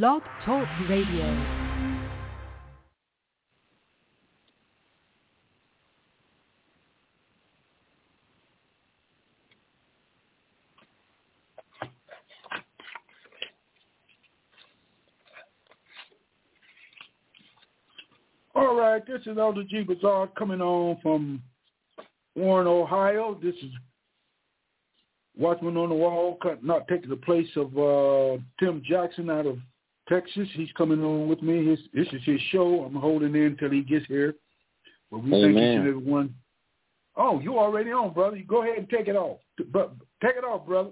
Blog Talk Radio. All right, this is Elder G. Bazaar coming on from Warren, Ohio. This is Watchman on the Wall, not taking the place of uh, Tim Jackson out of Texas. He's coming on with me. His, this is his show. I'm holding in until he gets here. But we Amen. thank each and every one. Oh, you already on, brother. You go ahead and take it off. But take it off, brother.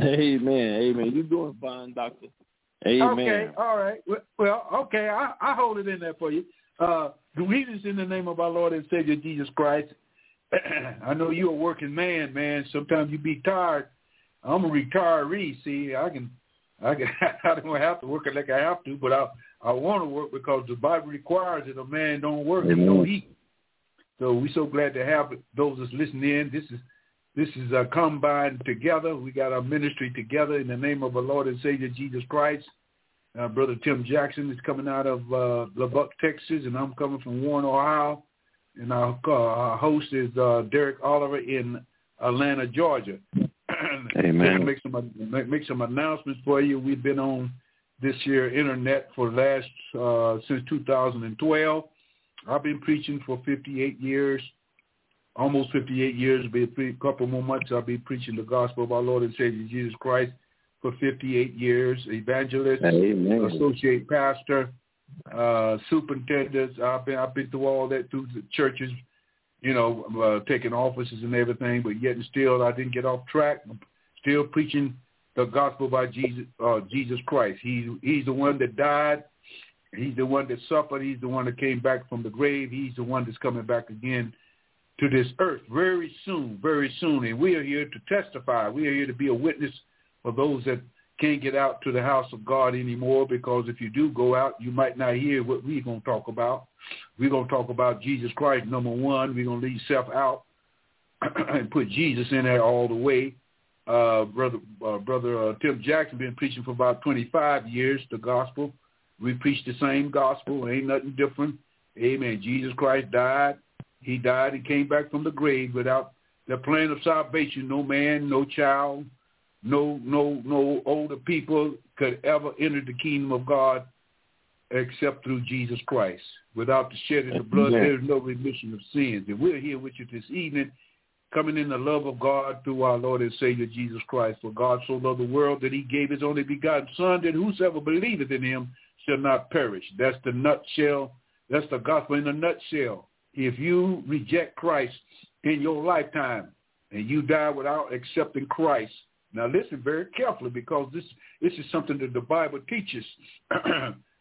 Amen. Amen. You doing fine, doctor. Amen. Okay, all right. Well, well okay, I, I hold it in there for you. Uh, greetings in the name of our Lord and Savior Jesus Christ. I know you're a working man, man. Sometimes you be tired. I'm a retiree. See, I can, I can, I don't have to work it like I have to, but I, I want to work because the Bible requires that a man don't work and don't eat. So we're so glad to have those that's listening in. This is, this is uh, combined together. We got our ministry together in the name of our Lord and Savior Jesus Christ. Uh, Brother Tim Jackson is coming out of uh, Lubbock, Texas, and I'm coming from Warren, Ohio and our, uh, our host is uh, Derrick Oliver in Atlanta, Georgia. Amen. make some make, some announcements for you. We've been on this year internet for last uh, since 2012. I've been preaching for 58 years, almost 58 years. Be a couple more months. I'll be preaching the gospel of our Lord and Savior Jesus Christ for 58 years. Evangelist, Amen. associate pastor, uh, superintendents. I've been I've been through all that through the churches, you know, uh, taking offices and everything. But yet and still, I didn't get off track. Still preaching the gospel by Jesus uh, Jesus Christ. He's he's the one that died. He's the one that suffered. He's the one that came back from the grave. He's the one that's coming back again to this earth very soon, very soon. And we are here to testify. We are here to be a witness for those that can't get out to the house of God anymore because if you do go out, you might not hear what we're going to talk about. We're going to talk about Jesus Christ, number one. We're going to leave self out and put Jesus in there all the way. Uh, brother uh, brother uh, Tim Jackson been preaching for about 25 years the gospel. We preach the same gospel. Ain't nothing different. Amen. Jesus Christ died. He died and came back from the grave without the plan of salvation. No man, no child, no no no older people could ever enter the kingdom of God except through Jesus Christ. Without the shedding of blood, there is no remission of sins. And we're here with you this evening, coming in the love of God through our Lord and Savior Jesus Christ. For God so loved the world that he gave his only begotten Son, that whosoever believeth in him shall not perish. That's the nutshell. That's the gospel in a nutshell. If you reject Christ in your lifetime and you die without accepting Christ, now listen very carefully because this this is something that the Bible teaches.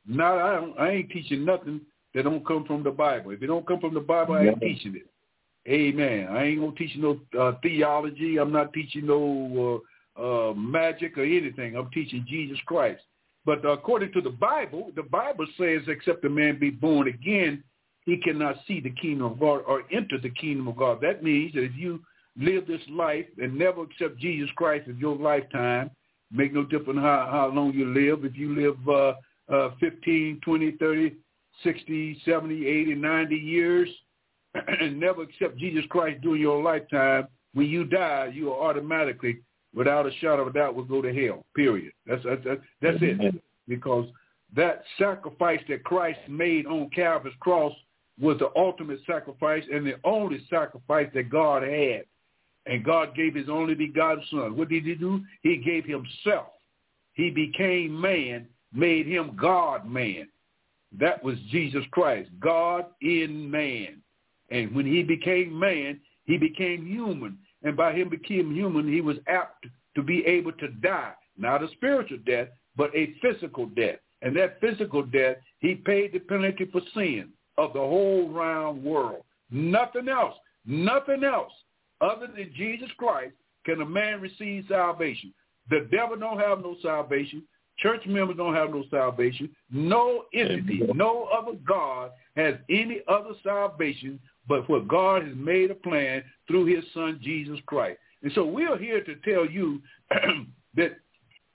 Not I, don't, I ain't teaching nothing that don't come from the Bible. If it don't come from the Bible, I ain't teaching it. Amen. I ain't gonna teach you no uh, theology. I'm not teaching no uh, uh, magic or anything. I'm teaching Jesus Christ. But according to the Bible, the Bible says, except a man be born again, he cannot see the kingdom of God or enter the kingdom of God. That means that if you live this life and never accept Jesus Christ in your lifetime, make no difference how, how long you live. If you live uh, uh, 15, 20, 30, 60, 70, 80, 90 years and never accept Jesus Christ during your lifetime, when you die, you are automatically, without a shadow of a doubt, will go to hell, period. That's, that's, that's, that's it. Because that sacrifice that Christ made on Calvary's cross was the ultimate sacrifice and the only sacrifice that God had. And God gave his only begotten son. What did he do? He gave himself. He became man, made him God man. That was Jesus Christ, God in man. And when he became man, he became human. And by him becoming human, he was apt to be able to die. Not a spiritual death, but a physical death. And that physical death, he paid the penalty for sin of the whole round world. Nothing else, nothing else other than Jesus Christ can a man receive salvation. The devil don't have no salvation. Church members don't have no salvation. No entity, no other God has any other salvation but what God has made a plan through his son, Jesus Christ. And so we're here to tell you that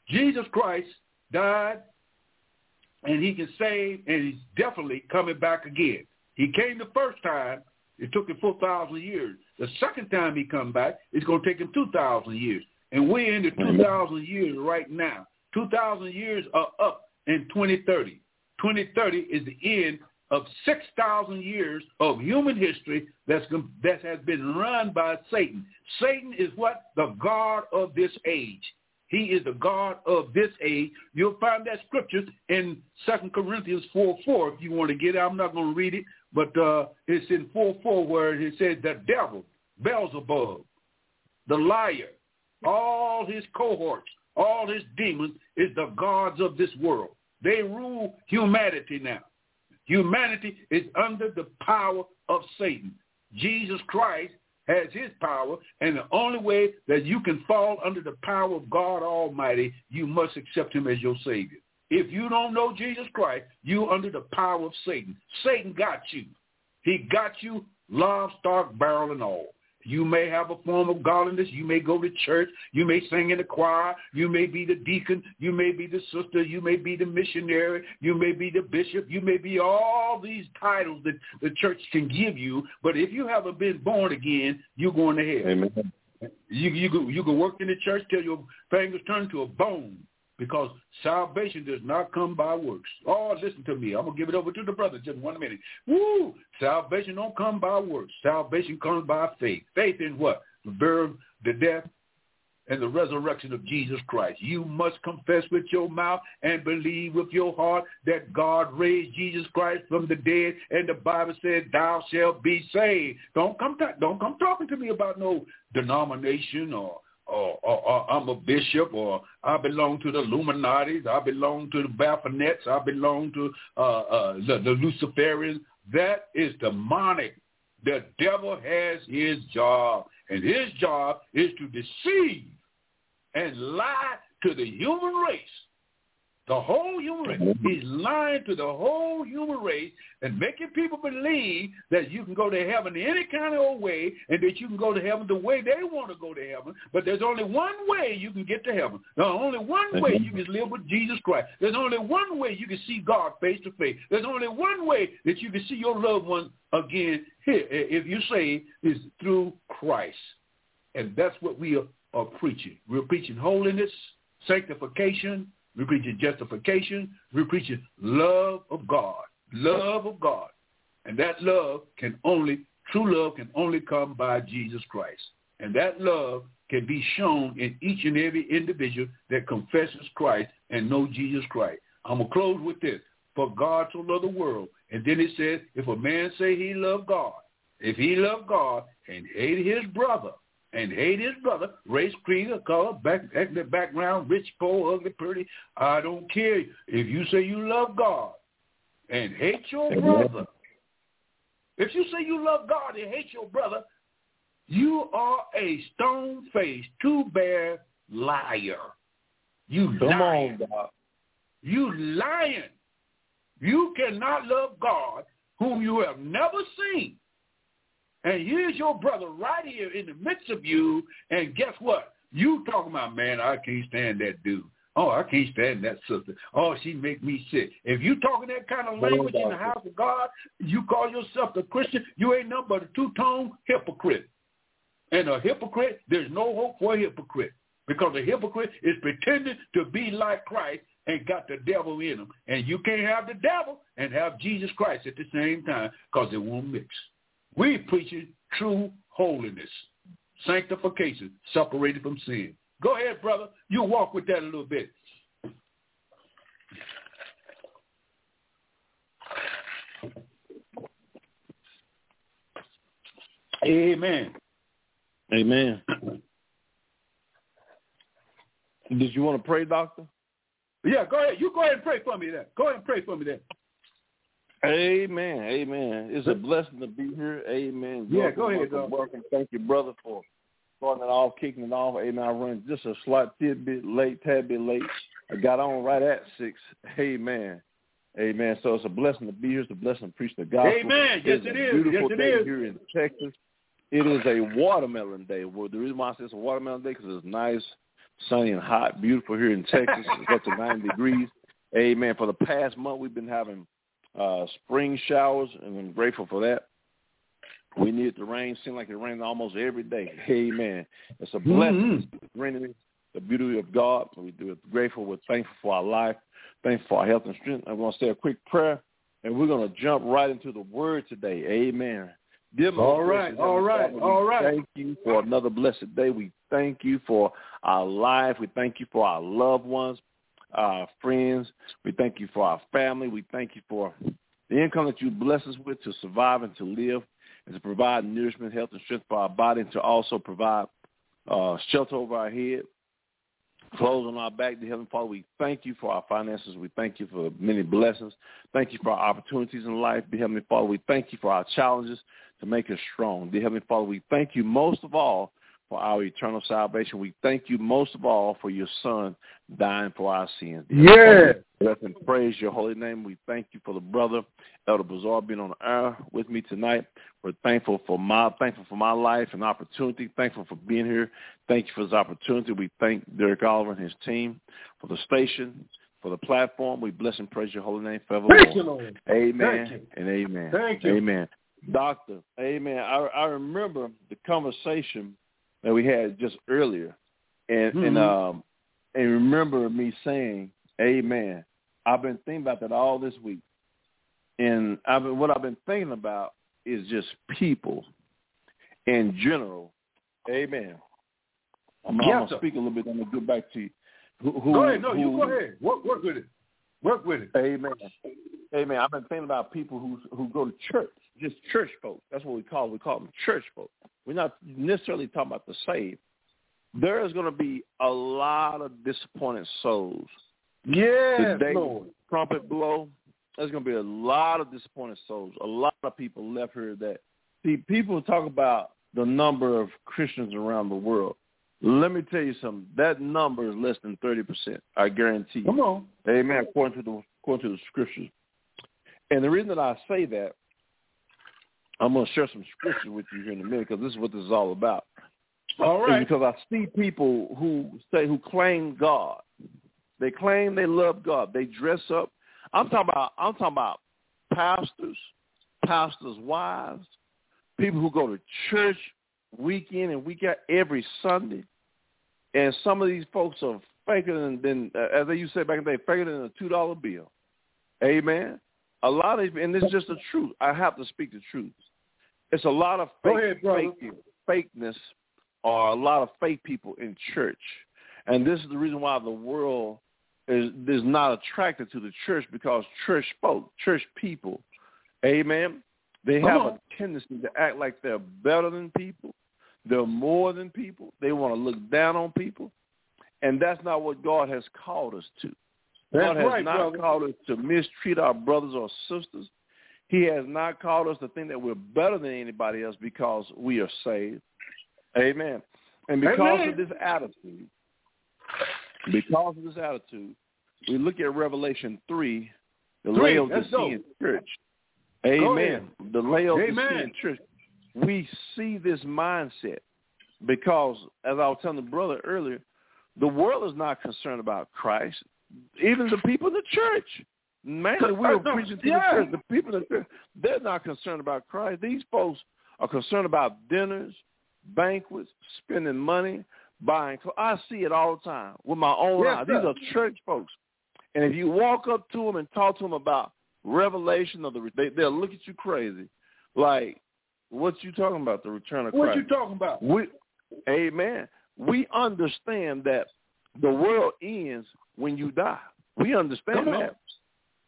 Jesus Christ died, and he can save, and he's definitely coming back again. He came the first time. It took him 4,000 years. The second time he come back, it's going to take him 2,000 years. And we're in the 2,000 years right now. 2,000 years are up in 2030. 2030 is the end of 6,000 years of human history that's, that has been run by Satan. Satan is what? The God of this age. He is the God of this age. You'll find that scripture in 2 Corinthians 4, 4 if you want to get it. I'm not going to read it, but uh, it's in 4, 4 where it says the devil, Beelzebub, the liar, all his cohorts, all his demons is the gods of this world. They rule humanity now. Humanity is under the power of Satan. Jesus Christ has his power, and the only way that you can fall under the power of God Almighty, you must accept him as your Savior. If you don't know Jesus Christ, you're under the power of Satan. Satan got you. He got you lock, stock, barrel, and all. You may have a form of godliness. You may go to church. You may sing in the choir. You may be the deacon. You may be the sister. You may be the missionary. You may be the bishop. You may be all these titles that the church can give you. But if you haven't been born again, you're going to hell. Amen. You you you can work in the church till your fingers turn to a bone because salvation does not come by works. Oh, listen to me. I'm going to give it over to the brother just one minute. Woo! Salvation don't come by works. Salvation comes by faith. Faith in what? The birth, the death, and the resurrection of Jesus Christ. You must confess with your mouth and believe with your heart that God raised Jesus Christ from the dead, and the Bible said, "Thou shalt be saved." Don't come, don't come talking to me about no denomination or or, or, or, I'm a bishop, or I belong to the Illuminatis, I belong to the Baphomets, I belong to uh, uh, the, the Luciferians. That is demonic. The devil has his job, and his job is to deceive and lie to the human race the whole human race. Mm-hmm. He's lying to the whole human race and making people believe that you can go to heaven any kind of way and that you can go to heaven the way they want to go to heaven. But there's only one way you can get to heaven. There's only one way mm-hmm. you can live with Jesus Christ. There's only one way you can see God face to face. There's only one way that you can see your loved one again here, eh, if you say, is through Christ. And that's what we are, are preaching. We're preaching holiness, sanctification, we're preaching justification. We're preaching love of God. Love of God. And that love can only, true love can only come by Jesus Christ. And that love can be shown in each and every individual that confesses Christ and know Jesus Christ. I'm going to close with this. For God so loved the world. And then it says, if a man say he loved God, if he loved God and hated his brother, and hate his brother, race, creed, or color, back, ethnic background, rich, poor, ugly, pretty. I don't care. If you say you love God and hate your brother, if you say you love God and hate your brother, you are a stone-faced, two-bear liar. You Come lying. On, God. You lying. You cannot love God whom you have never seen and here's your brother right here in the midst of you. And guess what? You talking about, man, I can't stand that dude. Oh, I can't stand that sister. Oh, she make me sick. If you talking that kind of language in the house of God, you call yourself a Christian, you ain't nothing but a two-tone hypocrite. And a hypocrite, there's no hope for a hypocrite. Because a hypocrite is pretending to be like Christ and got the devil in him. And you can't have the devil and have Jesus Christ at the same time because it won't mix. We preaching true holiness, sanctification, separated from sin. Go ahead, brother. You walk with that a little bit. Amen. Amen. Did you want to pray, doctor? Yeah, go ahead. You go ahead and pray for me then. Go ahead and pray for me then. Amen. Amen. It's a blessing to be here. Amen. Yeah, welcome, go ahead. Welcome, welcome. Thank you, brother, for starting it off, kicking it off. Amen. I run just a slight tidbit late, tad bit late. I got on right at six. Amen. Amen. So it's a blessing to be here. It's a blessing to preach the gospel. Amen. Yes, it's it is. Beautiful yes, day it is. here in Texas. It is a watermelon day. Well, the reason why I say it's a watermelon day because it's nice. sunny and hot, beautiful here in Texas. It's up to 90 degrees. Amen. For the past month, we've been having uh, spring showers, and I'm grateful for that. We need the rain. Seems like it rains almost every day. Amen. It's a blessing. Mm-hmm. The beauty of God. We do grateful. We're thankful for our life. Thankful for our health and strength. I'm going to say a quick prayer, and we're going to jump right into the word today. Amen. Dear all right, all right, all right. Thank you for another blessed day. We thank you for our life. We thank you for our loved ones, our friends. We thank you for our family. We thank you for the income that you bless us with to survive and to live and to provide nourishment, health, and strength for our body and to also provide uh, shelter over our head, clothes on our back. Dear Heavenly Father, we thank you for our finances. We thank you for many blessings. Thank you for our opportunities in life. Dear Heavenly Father, we thank you for our challenges to make us strong. Dear Heavenly Father, we thank you most of all for our eternal salvation. We thank you most of all for your son dying for our sins. Yeah. Let and praise your holy name. We thank you for the brother, Elder Bazaar, being on the air with me tonight. We're thankful for my thankful for my life and opportunity. Thankful for being here. Thank you for this opportunity. We thank Derrick Oliver and his team for the station, for the platform. We bless and praise your holy name forevermore. Thank you, Lord. Amen and amen. Thank you. Amen. Doctor, amen. I, I remember the conversation that we had just earlier, and mm-hmm. and um and remember me saying, "Amen." I've been thinking about that all this week, and I've been, what I've been thinking about is just people in general. Amen. I'm, yeah, I'm gonna speak a little bit. I'm gonna go back to you. Who, who, go ahead. No, who, you go ahead. Work, work with it. Work with it. Amen. Amen. I've been thinking about people who who go to church, just church folk. That's what we call we call them church folk. We're not necessarily talking about the saved. There is going to be a lot of disappointed souls. Yeah, the Lord. trumpet blow. There's going to be a lot of disappointed souls. A lot of people left here that see people talk about the number of Christians around the world. Let me tell you something. That number is less than thirty percent. I guarantee. Come on. Amen. According to the according to the scriptures. And the reason that I say that I'm going to share some scripture with you here in a minute because this is what this is all about. All right. because I see people who say who claim God. They claim they love God. They dress up. I'm talking about. I'm talking about pastors, pastors' wives, people who go to church week in and week out every Sunday. And some of these folks are faker than, than uh, as they used to say back in the day, faker than a two dollar bill. Amen. A lot of, and it's just the truth. I have to speak the truth. It's a lot of fake, ahead, fake, fakeness or a lot of fake people in church. And this is the reason why the world is, is not attracted to the church because church folk, church people, amen, they have a tendency to act like they're better than people. They're more than people. They want to look down on people. And that's not what God has called us to. That's God has right, not brother. called us to mistreat our brothers or sisters. He has not called us to think that we're better than anybody else because we are saved. Amen. And because Amen. of this attitude, because of this attitude, we look at Revelation 3, the Three. Laodicean church. Amen. The Laodicean Amen. church. We see this mindset because, as I was telling the brother earlier, the world is not concerned about Christ. Even the people in the church. Mainly we were preaching to yeah. the church. The people in the church, they're not concerned about Christ. These folks are concerned about dinners, banquets, spending money, buying clothes. I see it all the time with my own Yes, eyes. sir. These are church folks. And if you walk up to them and talk to them about revelation of the, they, they'll look at you crazy. Like, what you talking about, the return of Christ? What you talking about? We, amen. We understand that the world ends when you die. We understand on. that.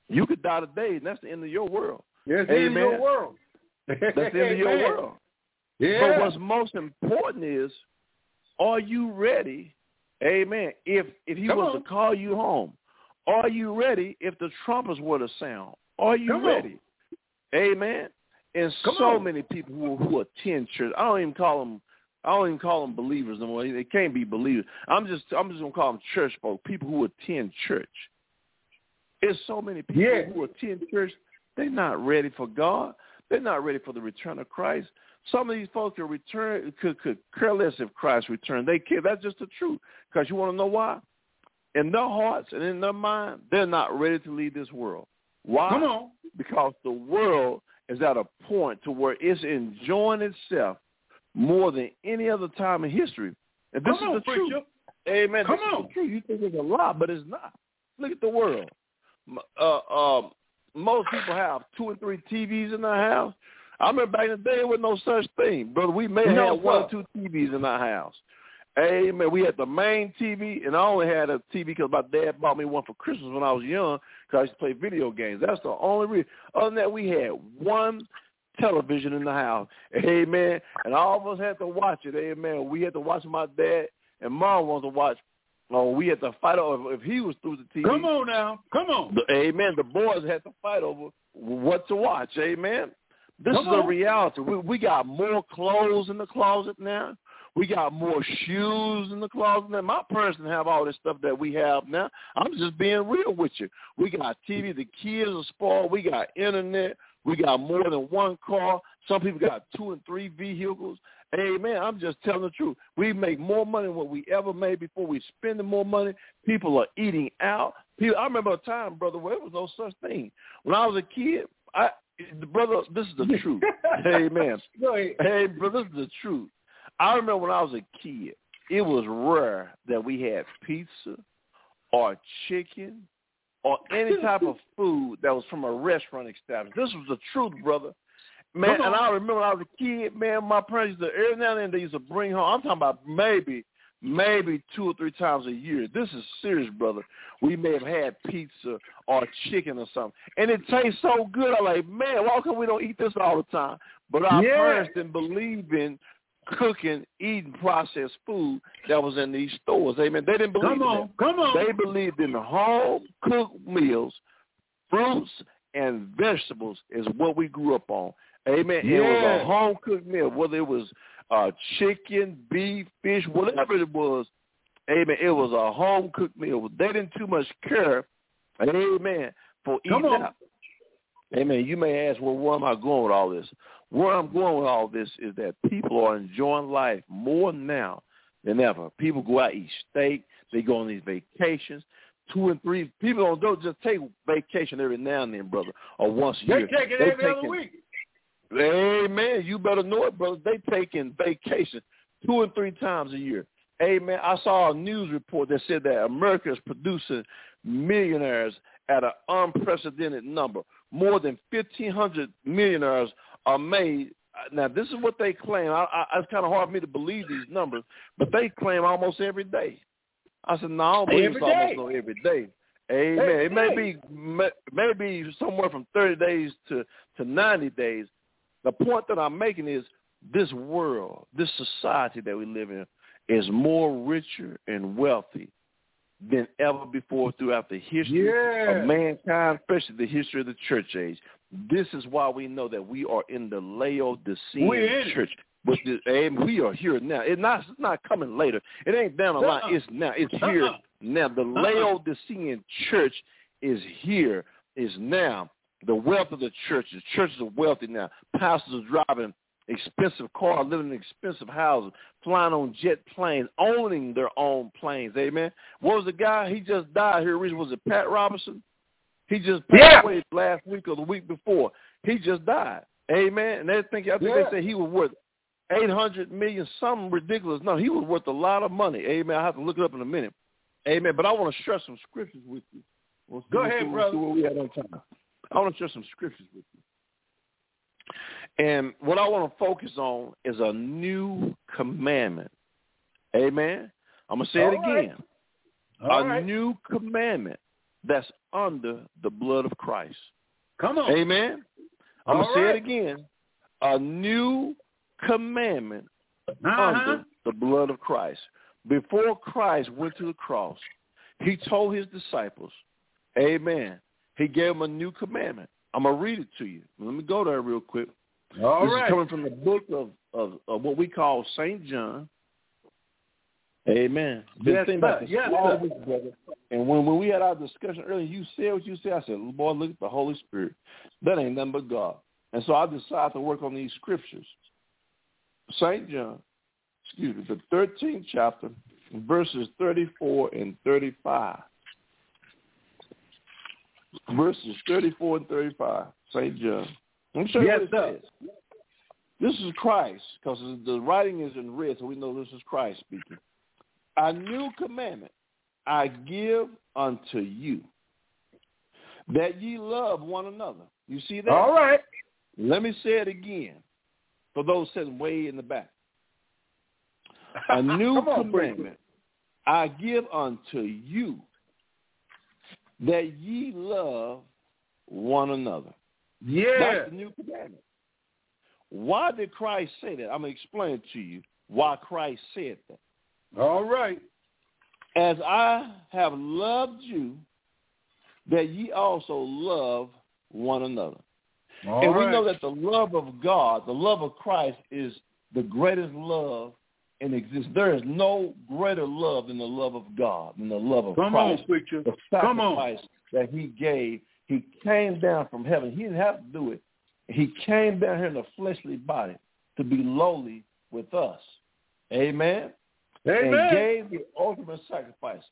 You could die today, and that's the end of your world. Yes, in your Amen. world. That's the end of your world. Yeah. But what's most important is, are you ready? Amen. If if he Come was on. to call you home, are you ready? If the trumpets were to sound, are you Come on. ready? Amen. And Come so on. many people who, who attend church, I don't even call them. I don't even call them believers no more. They can't be believers. I'm just I'm just gonna call them church folk, people who attend church. There's so many people Yeah. who attend church. They're not ready for God. They're not ready for the return of Christ. Some of these folks could return could could care less if Christ returned. They care. That's just the truth. Because you want to know why? In their hearts and in their mind, they're not ready to leave this world. Why? Come on. Because the world is at a point to where it's enjoying itself more than any other time in history. And this Come is on, the truth. Amen. Come this on. is the truth. You think it's a lot, but it's not. Look at the world. Uh, um, most people have two and three TVs in their house. I remember back in the day, there was no such thing, brother. We may have No, had one or two TVs in our house. Amen. We had the main TV, and I only had a TV because my dad bought me one for Christmas when I was young because I used to play video games. That's the only reason. Other than that, we had one television in the house. Amen. And all of us had to watch it. Amen. We had to watch my dad, and mom wanted to watch. Oh, we had to fight over if he was through the TV. Come on now. Come on. The, amen. The boys had to fight over what to watch. Amen. This Come is a on. reality. We, we got more clothes in the closet now. We got more shoes in the closet now. My parents didn't have all this stuff that we have now. I'm just being real with you. We got TV. The kids are spoiled. We got internet. We got more than one car. Some people got two and three vehicles. Amen. I'm just telling the truth. We make more money than what we ever made before. We spending more money. People are eating out. People, I remember a time, brother, where there was no such thing. When I was a kid, I, brother, this is the truth. Amen. Go ahead. Hey, brother, this is the truth. I remember when I was a kid, it was rare that we had pizza or chicken or any type of food that was from a restaurant establishment. This was the truth, brother. Man, and. I remember when I was a kid, man, my parents used to, every now and then they used to bring home, I'm talking about maybe, maybe two or three times a year. This is serious, brother. We may have had pizza or chicken or something. And it tastes so good. I'm like, man, why come we don't eat this all the time? But our Yeah. parents didn't believe in cooking, eating processed food that was in these stores. Amen. They didn't believe Come in on. that. Come on. They believed in home cooked meals, fruits and vegetables is what we grew up on. Amen. And It was a home cooked meal, whether it was uh, chicken, beef, fish, whatever it was. Amen. It was a home cooked meal. They didn't too much care. Amen. For eating out. Amen. You may ask, well, where am I going with all this? Where I'm going with all this is that people are enjoying life more now than ever. People go out eat steak. They go on these vacations. Two and three people don't, don't just take vacation every now and then, brother, or once a year. They take it every other taking- week. Amen. You better know it, brother. They taking vacation two and three times a year. Amen. I saw a news report that said that America is producing millionaires at an unprecedented number. More than 1,500 millionaires are made. Now, this is what they claim. I, I, it's kind of hard for me to believe these numbers, but they claim almost every day. I said, no, I don't believe Every it's almost day. no every day. Amen. Every it may day. be may- maybe somewhere from 30 days to, to 90 days. The point that I'm making is this world, this society that we live in is more richer and wealthy than ever before throughout the history Yeah. of mankind, especially the history of the church age. This is why we know that we are in the Laodicean We're in church. But and we are here now. It's not, it's not coming later. It ain't down the line. It's now. It's here now. The Uh-uh. Laodicean church is here, is now. The wealth of the church. The churches are wealthy now. Pastors are driving expensive cars, living in expensive houses, flying on jet planes, owning their own planes. Amen. What was the guy? He just died here. Was it Pat Robertson? He just passed Yeah. away last week or the week before. He just died. Amen. And they think I think Yeah. they say he was worth eight hundred million, something ridiculous. No, he was worth a lot of money. Amen. I have to look it up in a minute. Amen. But I want to share some scriptures with you. We'll Go ahead, see- we'll brother. see what we had on time. I want to share some scriptures with you. And what I want to focus on is a new commandment. Amen. I'm gonna say it All right. again. A right. new commandment that's under the blood of Christ. Come on. Amen. I'm All gonna say it again. A new commandment Uh-huh. under the blood of Christ. Before Christ went to the cross, he told his disciples, Amen. He gave them a new commandment. I'm gonna read it to you. Let me go there real quick. All this right. is coming from the book of, of, of what we call Saint John. Amen. Been Yes, thinking about this Yes, all week, brother. And when, when we had our discussion earlier, you said what you said. I said, boy, look at the Holy Spirit. That ain't nothing but God. And so I decided to work on these scriptures. St. John, excuse me, the 13th chapter, verses 34 and 35. Verses 34 and 35, St. John. Let me show you Yes, what it sir. says. This is Christ, because the writing is in red, so we know this is Christ speaking. A new commandment I give unto you, that ye love one another. You see that? All right. Let me say it again for those sitting way in the back. A new on, commandment I give unto you, that ye love one another. Yeah. That's the new commandment. Why did Christ say that? I'm going to explain to you why Christ said that. All right. As I have loved you, that ye also love one another. All and we right. know that the love of God, the love of Christ is the greatest love in existence. There is no greater love than the love of God, than the love of Come Christ. on, preacher. The Come on. sacrifice that he gave, he came down from heaven. He didn't have to do it. He came down here in a fleshly body to be lowly with us. Amen. Amen. And gave the ultimate sacrifice.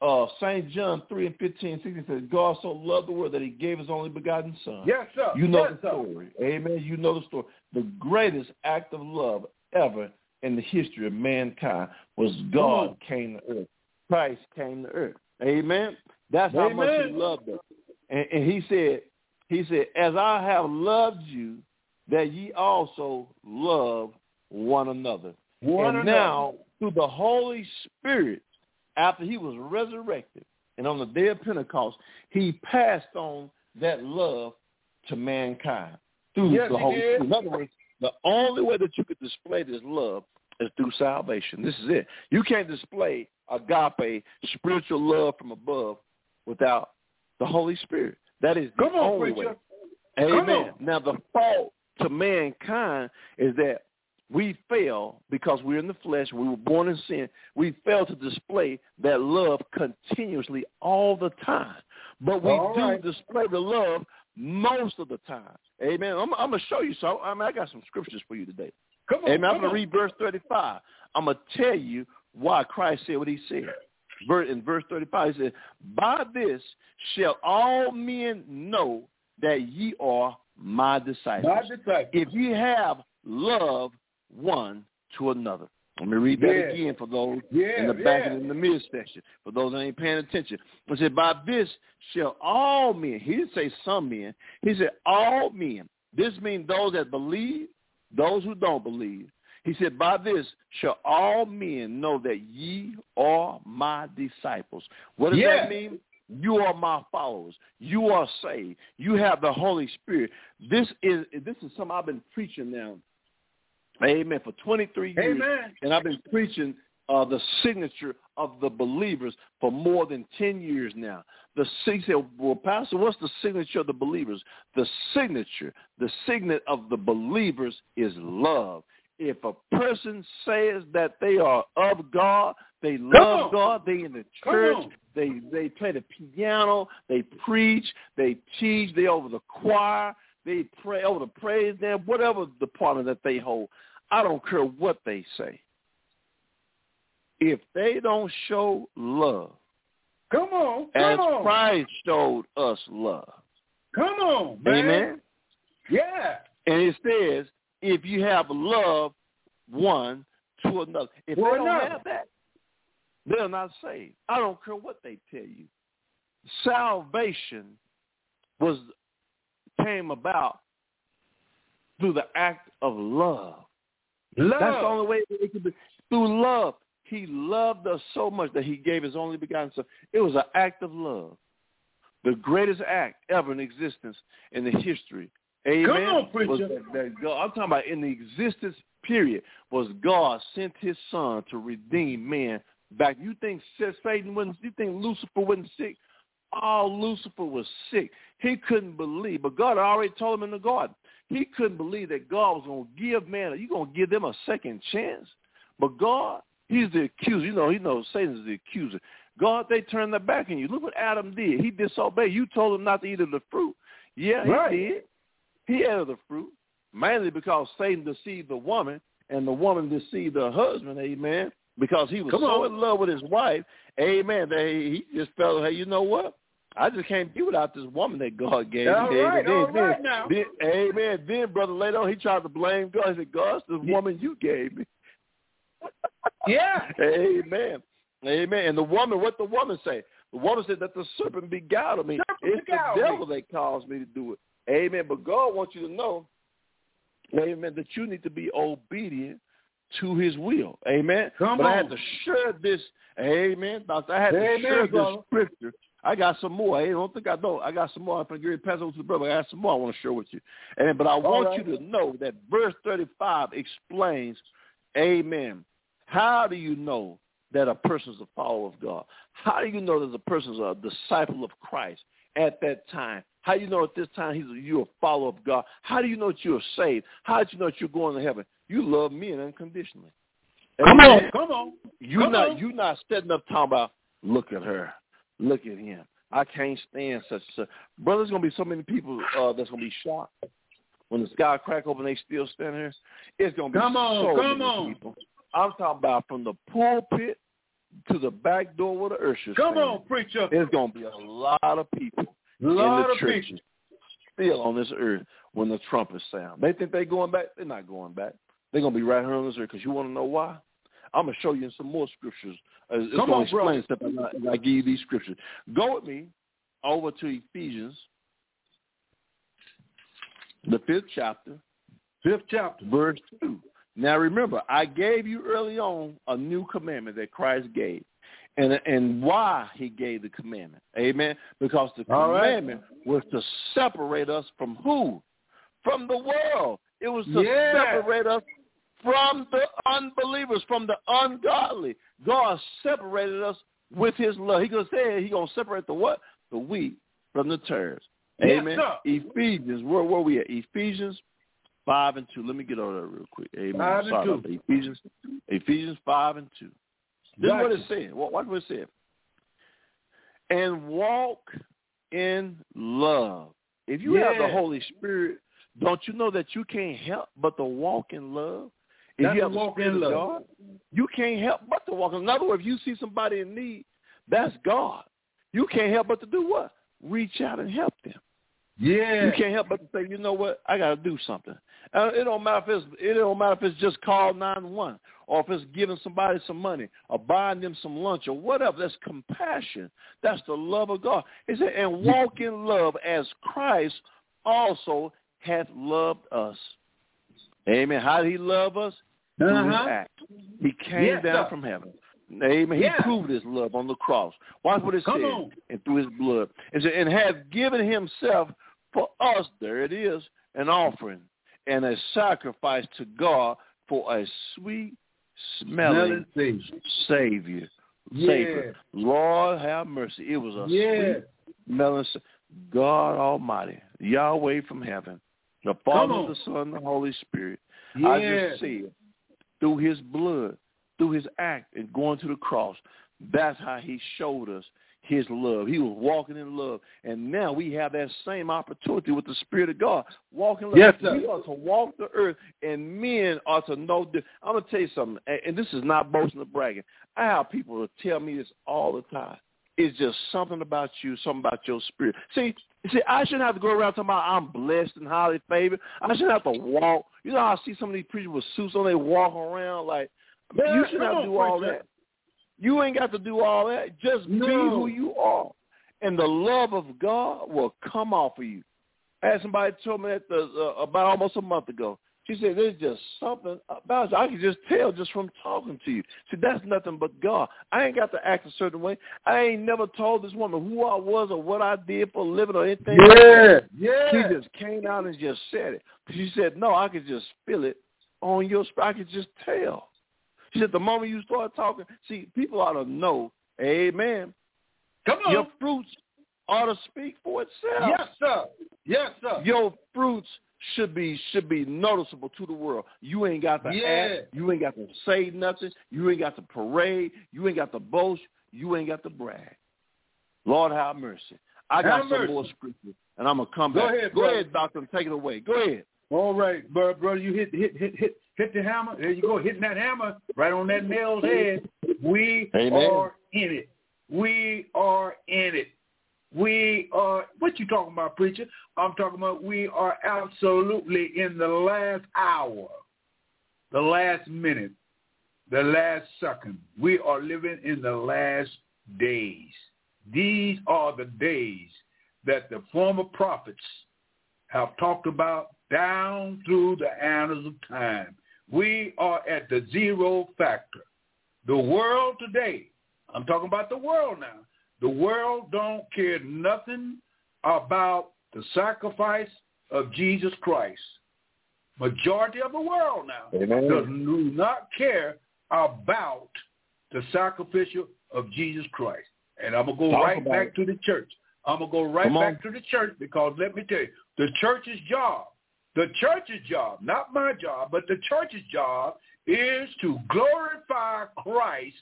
Uh, St. John 3 and 15, 16 says, God so loved the world that he gave his only begotten son. yes, sir. You know yes, the sir. story. Amen. You know the story. The greatest act of love ever in the history of mankind was God came to earth. Christ came to earth. Amen. That's how much he loved us. And, and he said, he said, as I have loved you, that ye also love one another. One and another. now, through the Holy Spirit, after he was resurrected and on the day of Pentecost, he passed on that love to mankind through Yes, the Holy. Spirit. In other words, the only way that you could display this love is through salvation. This is it. You can't display agape, spiritual love from above without the Holy Spirit. That is the Come on, only preacher. way. Amen. Now the fault to mankind is that we fail because we're in the flesh. We were born in sin. We fail to display that love continuously all the time. But we All do right. display the love most of the time. Amen. I'm, I'm going to show you. So I, mean, I got some scriptures for you today. Come on. Amen. I'm going to read verse 35. I'm going to tell you why Christ said what he said. In verse 35, he said, By this shall all men know that ye are my disciples. My disciple. If ye have love one to another. Let me read that Yeah. again for those Yeah, in the back yeah. and in the mid section. For those that ain't paying attention. It said, By this shall all men, he didn't say some men, he said all men. This means those that believe, those who don't believe. He said, By this shall all men know that ye are my disciples. What does that mean? You are my followers. You are saved. You have the Holy Spirit. This is this is something I've been preaching now. Amen. For 23 years. Amen. And I've been preaching uh, the signature of the believers for more than 10 years now. The he said, well, Pastor, what's the signature of the believers? The signature, the signet of the believers is love. If a person says that they are of God, they love. God, they in the church, they they play the piano, they preach, they teach, they over the choir, they pray over the praise them, whatever department that they hold. I don't care what they say. If they don't show love, Come on. as Come on. Christ showed us love, Come on, man. amen. Yeah. And it says, if you have love one to another, if they don't have that, they're not saved. I don't care what they tell you. Salvation was came about through the act of love. Love. That's the only way it could be. Through love. He loved us so much that he gave his only begotten son. It was an act of love. The greatest act ever in existence in the history. Amen. Come on, preacher. was that, that God, I'm talking about in the existence period was God sent his son to redeem man back. You think Satan wasn't, you think Lucifer wasn't sick? Oh, Lucifer was sick. He couldn't believe, but God already told him in the garden. He couldn't believe that God was going to give man, you're going to give them a second chance? But God, he's the accuser. You know, he knows Satan's the accuser. God, they turned their back on you. Look what Adam did. He disobeyed. You told him not to eat of the fruit. Yeah, he Right. did. He ate of the fruit, mainly because Satan deceived the woman and the woman deceived her husband, amen, because he was Come so on. in love with his wife, amen, that he he just felt, hey, you know what? I just can't be without this woman that God gave All me. right, Then- all then- right now. then, amen. Then, brother, later on, he tried to blame God. He said, God, it's the Yeah. woman you gave me. Yeah. Amen. Amen. And the woman, what the woman say? The woman said that the serpent beguiled me. Serpent it's beguiled the me. devil that caused me to do it. Amen. But God wants you to know, amen, that you need to be obedient to his will. Amen. Come but I had to share this. Amen. I had Amen, to share brother. this scripture. I got some more. I don't think I don't. I got some more. I'm going to pass over to the brother. I got some more I want to share with you. Amen. But I want right. you to know that verse 35 explains, amen, how do you know that a person is a follower of God? How do you know that a person is a disciple of Christ at that time? How do you know at this time he's you're a follower of God? How do you know that you're saved? How do you know that you're going to heaven? You love men unconditionally. Come Amen. on. Come on. You're Come not on. you're not setting up talking about look at her, look at him. I can't stand such such. Brother, there's gonna be so many people uh, that's gonna be shocked when the sky crack open. They still stand here. It's gonna be Come on, so come many on. people. I'm talking about from the pulpit to the back door where the ushers. Come on, preacher. There's gonna be a lot of people lot in the of churches people. still on this earth when the trumpets sound. They think they're going back. They're not going back. They're gonna be right here on this earth because you want to know why? I'm gonna show you some more scriptures. Uh, It's Come gonna on, explain stuff as I, I give you these scriptures. Go with me over to Ephesians, the fifth chapter, Fifth chapter. verse two. Now remember, I gave you early on a new commandment that Christ gave. And and why he gave the commandment. Amen. Because the All right. commandment was to separate us from who? From the world. It was to Yeah. separate us from the unbelievers, from the ungodly. God separated us with his love. He gonna say he gonna separate the what? The wheat from the tares. Yes, Amen. sir. Ephesians, where where we at? Ephesians five and two. Let me get over there real quick. Amen. Five and two. Ephesians Ephesians five and two. This is what it said. What what it said. And walk in love. If you have the Holy Spirit, don't you know that you can't help but to walk in love? If That's you have walk in love. God, you can't help but to walk in In other words, if you see somebody in need, that's God. You can't help but to do what? Reach out and help them. Yeah. You can't help but to say, you know what, I got to do something. Uh, it don't matter if it's it don't matter if it's just call nine one or if it's giving somebody some money or buying them some lunch or whatever. That's compassion. That's the love of God. He said, and walk in love as Christ also hath loved us. Amen. How did he love us? Through his Uh-huh. act. He came Yes, down sir. from heaven. Amen. He Yeah. proved his love on the cross. Watch what it Come says. on. And through his blood. And, said, and have given himself for us, there it is, an offering and a sacrifice to God for a sweet smelling Savior. Savior. Yeah. Savior. Lord have mercy. It was a Yeah. sweet smelling God Almighty, Yahweh from heaven, the Father, the Son, the Holy Spirit. Yeah. I just said, through his blood, through his act and going to the cross, that's how he showed us his love. He was walking in love. And now we have that same opportunity with the Spirit of God. Walking in love. Yes, sir. We are to walk the earth, and men are to know. This. I'm going to tell you something, and and this is not boasting or bragging. I have people tell me this all the time. It's just something about you, something about your spirit. See, see, I shouldn't have to go around talking about I'm blessed and highly favored. I shouldn't have to walk. You know, how I see some of these preachers with suits on. They walk around like Yeah, you shouldn't have to do all that. You ain't got to do all that. Just be who you are, and the love of God will come off of you. I had somebody told me that the, uh, about almost a month ago. She said, "There's just something about you. I can just tell just from talking to you." See, that's nothing but God. I ain't got to act a certain way. I ain't never told this woman who I was or what I did for a living or anything. like that. Yeah. She just came out and just said it. She said, "No, I could just feel it on your. sp- I could just tell." She said, "The moment you start talking, see, people ought to know. Amen. Come on. Your fruits ought to speak for itself. Yes, sir. Yes, sir. Your fruits should be should be noticeable to the world. You ain't got to Yeah. act. You ain't got to say nothing. You ain't got to parade. You ain't got to boast. You ain't got to brag. Lord have mercy. I got Have some mercy. more scripture, and I'm gonna come back. Go back. ahead, Go brother. ahead, doctor, take it away. Go ahead. All right, brother, brother, you hit hit hit hit hit the hammer. There you go, hitting that hammer right on that nail's head. We Amen. are in it. We are in it. We are, what you talking about, preacher? I'm talking about we are absolutely in the last hour, the last minute, the last second. We are living in the last days. These are the days that the former prophets have talked about down through the annals of time. We are at the zero factor. The world today, I'm talking about the world now, the world don't care nothing about the sacrifice of Jesus Christ. Majority of the world now Amen. does not care about the sacrificial of Jesus Christ. And I'm gonna go Talk right back it. to the church. I'm gonna go right back to the church because let me tell you, the church's job, the church's job, not my job, but the church's job is to glorify Christ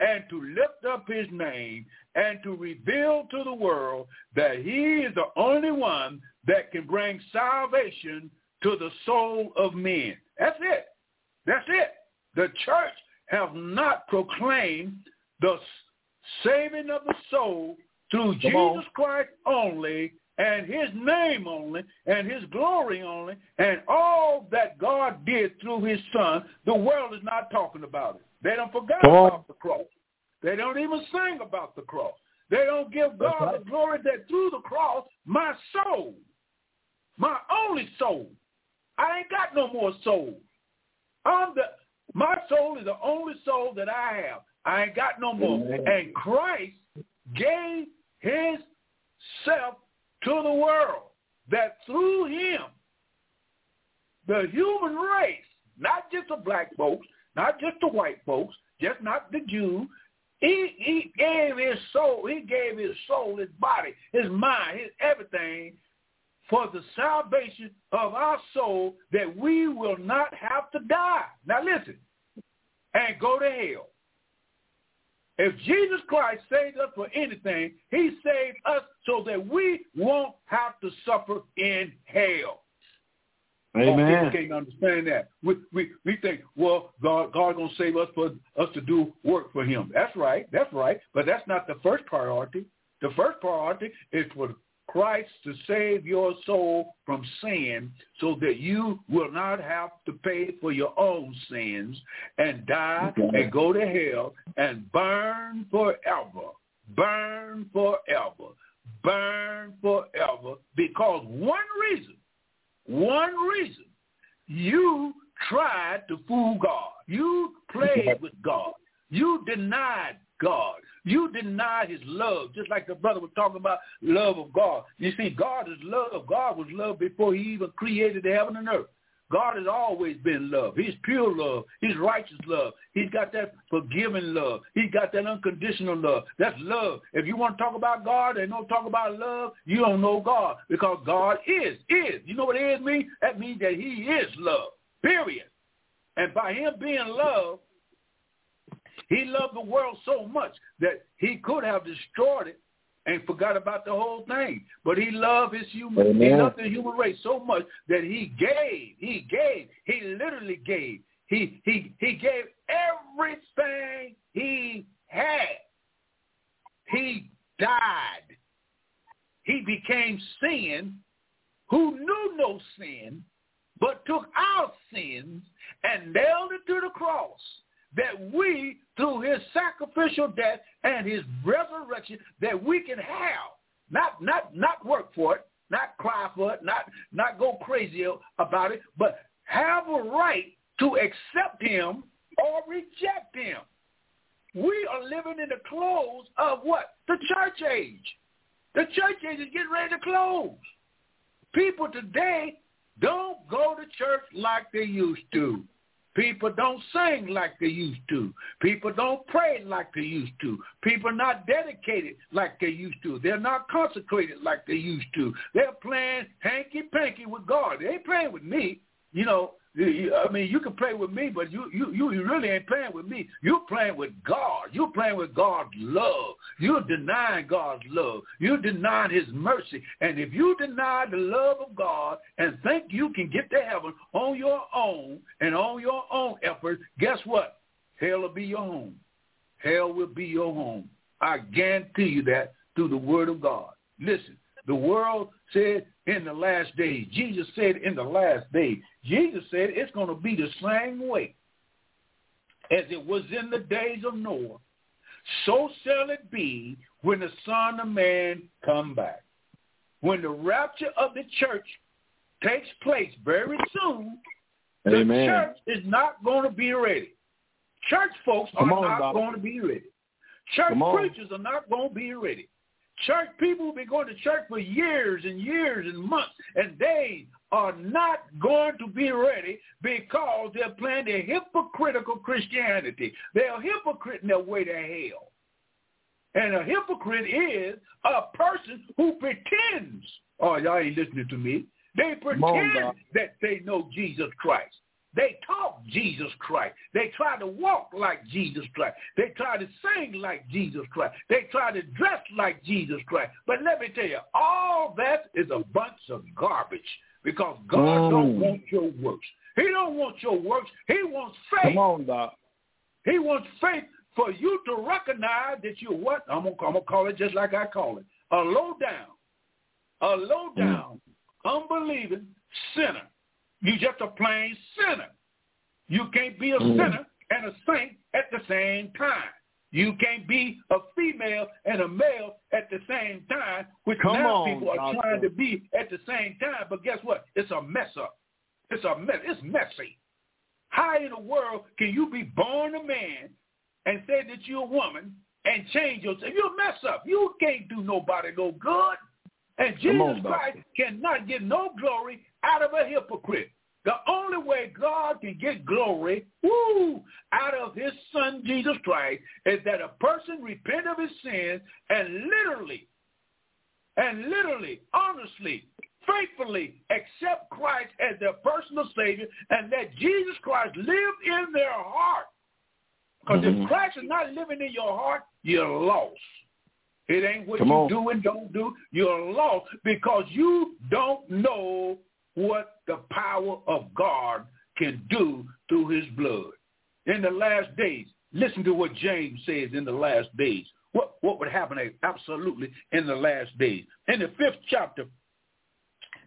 and to lift up his name and to reveal to the world that he is the only one that can bring salvation to the soul of men. That's it. That's it. The church have not proclaimed the saving of the soul through Come Jesus on. Christ only and his name only and his glory only and all that God did through his son, the world is not talking about it. They don't forget about the cross. They don't even sing about the cross. They don't give God right. the glory that through the cross, my soul, my only soul, I ain't got no more soul. I'm the my soul is the only soul that I have. I ain't got no more. Amen. And Christ gave his self to the world that through him, the human race, not just the black folks, not just the white folks, just not the Jew, he, he gave his soul, he gave his soul, his body, his mind, his everything for the salvation of our soul that we will not have to die. Now listen, and go to hell. If Jesus Christ saved us for anything, he saved us so that we won't have to suffer in hell. Amen. Most can't understand that. We, we we think, well, God God gonna save us for us to do work for Him. That's right. That's right. But that's not the first priority. The first priority is for Christ to save your soul from sin so that you will not have to pay for your own sins and die okay. and go to hell and burn forever. Burn forever. Burn forever because one reason one reason. You tried to fool God. You played with God. You denied God. You denied his love, just like the brother was talking about love of God. You see, God is love. God was love before he even created the heaven and earth. God has always been love. He's pure love. He's righteous love. He's got that forgiving love. He's got that unconditional love. That's love. If you want to talk about God and don't talk about love, you don't know God because God is, is. You know what is means? That means that he is love, period. And by him being love, he loved the world so much that he could have destroyed it and forgot about the whole thing. But he loved his human, Amen. he loved the human race so much that he gave, he gave, he literally gave. He he he gave everything he had. He died. He became sin who knew no sin, but took our sins and nailed it to the cross that we, through his sacrificial death and his resurrection, that we can have, not not not work for it, not cry for it, not not go crazy about it, but have a right to accept him or reject him. We are living in the close of what? The church age. The church age is getting ready to close. People today don't go to church like they used to. People don't sing like they used to. People don't pray like they used to. People not dedicated like they used to. They're not consecrated like they used to. They're playing hanky-panky with God. They ain't playing with me. you know, I mean, you can play with me, but you, you, you really ain't playing with me. You're playing with God. You're playing with God's love. You're denying God's love. You're denying his mercy. And if you deny the love of God and think you can get to heaven on your own and on your own effort, guess what? Hell will be your home. Hell will be your home. I guarantee you that through the word of God. Listen, the world said in the last days. Jesus said in the last days. Jesus said it's going to be the same way as it was in the days of Noah. So shall it be when the Son of Man come back. When the rapture of the church takes place very soon, Amen. the church is not going to be ready. Church folks are on, not going to be ready. Church preachers are not going to be ready. Church people have been going to church for years and years and months, and they are not going to be ready because they're playing their hypocritical Christianity. They're a hypocrite in their way to hell. And a hypocrite is a person who pretends. Oh, y'all ain't listening to me. They pretend on, that they know Jesus Christ. They talk Jesus Christ. They try to walk like Jesus Christ. They try to sing like Jesus Christ. They try to dress like Jesus Christ. But let me tell you, all that is a bunch of garbage because God mm. don't want your works. He don't want your works. He wants faith. Come on, Doc. He wants faith for you to recognize that you're what? I'm going to call it just like I call it. A low down, a low down, mm. unbelieving sinner you just a plain sinner. You can't be a mm-hmm. sinner and a saint at the same time. You can't be a female and a male at the same time, which Come now on, people are doctor. trying to be at the same time. But guess what? It's a mess up. It's a mess. It's messy. How in the world can you be born a man and say that you're a woman and change yourself? You a mess up. You can't do nobody no good. And Jesus on, Christ cannot get no glory out of a hypocrite. The only way God can get glory woo, out of his son Jesus Christ is that a person repent of his sins and literally, and literally, honestly, faithfully accept Christ as their personal Savior and let Jesus Christ live in their heart. Because mm-hmm. if Christ is not living in your heart, you're lost. It ain't what Come you on. do and don't do. You're lost because you don't know what the power of God can do through his blood. In the last days, listen to what James says in the last days. What, what would happen absolutely in the last days? In the fifth chapter,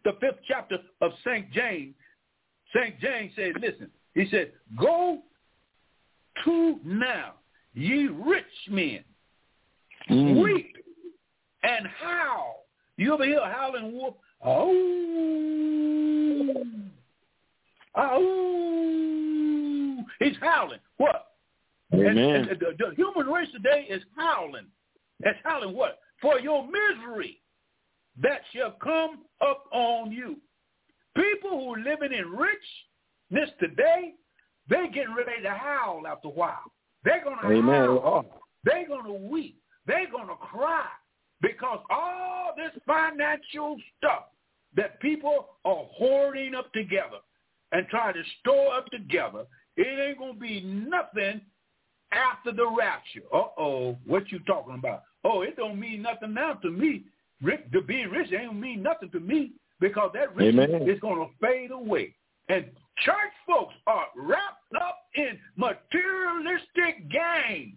the fifth chapter of St. James, St. James said, listen, he said, go to now, ye rich men, mm. weep and howl. You ever hear a howling wolf? Oh, oh, he's howling. What? Amen. And, and the, the human race today is howling. It's howling what? For your misery that shall come up on you. People who are living in richness today, they're getting ready to howl after a while. They're going to howl. Oh. They're going to weep. They're going to cry because all this financial stuff that people are hoarding up together and try to store up together, it ain't going to be nothing after the rapture. Uh-oh, what you talking about? Oh, it don't mean nothing now to me. Rick, to be rich ain't mean nothing to me because that riches is going to fade away. And church folks are wrapped up in materialistic gain,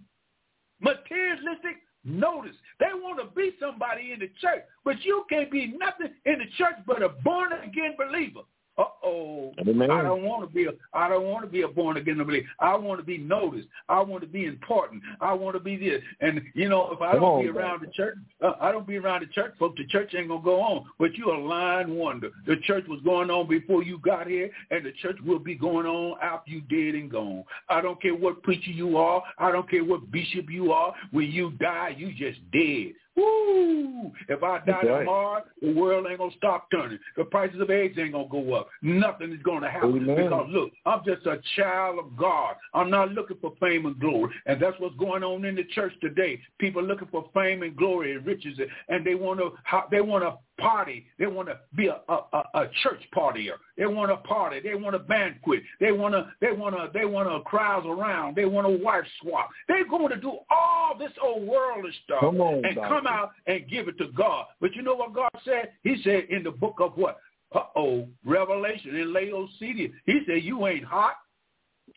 materialistic Notice, they want to be somebody in the church, but you can't be nothing in the church but a born again believer. Uh oh. I don't want to be a I don't want to be a born again believer. I want to be noticed. I want to be important. I want to be this. And you know, if I Come don't on, be around man. the church, uh, I don't be around the church, folks. The church ain't gonna go on. But you a lying wonder. The church was going on before you got here, and the church will be going on after you dead and gone. I don't care what preacher you are. I don't care what bishop you are. When you die, you just dead. Woo! If I die right. tomorrow, the world ain't gonna stop turning. The prices of eggs ain't gonna go up. Nothing is gonna happen Amen. because look, I'm just a child of God. I'm not looking for fame and glory, and that's what's going on in the church today. People looking for fame and glory and riches, and they want to they want to party. They want to be a, a, a a church partier. They want to party. They want a banquet. They want to they want to they want to crowd around. They want a wife swap. They're going to do all this old worldly stuff Come on, and doctor. come out and give it to God. But you know what God said? He said in the book of what? Uh-oh, Revelation in Laodicea. He said, you ain't hot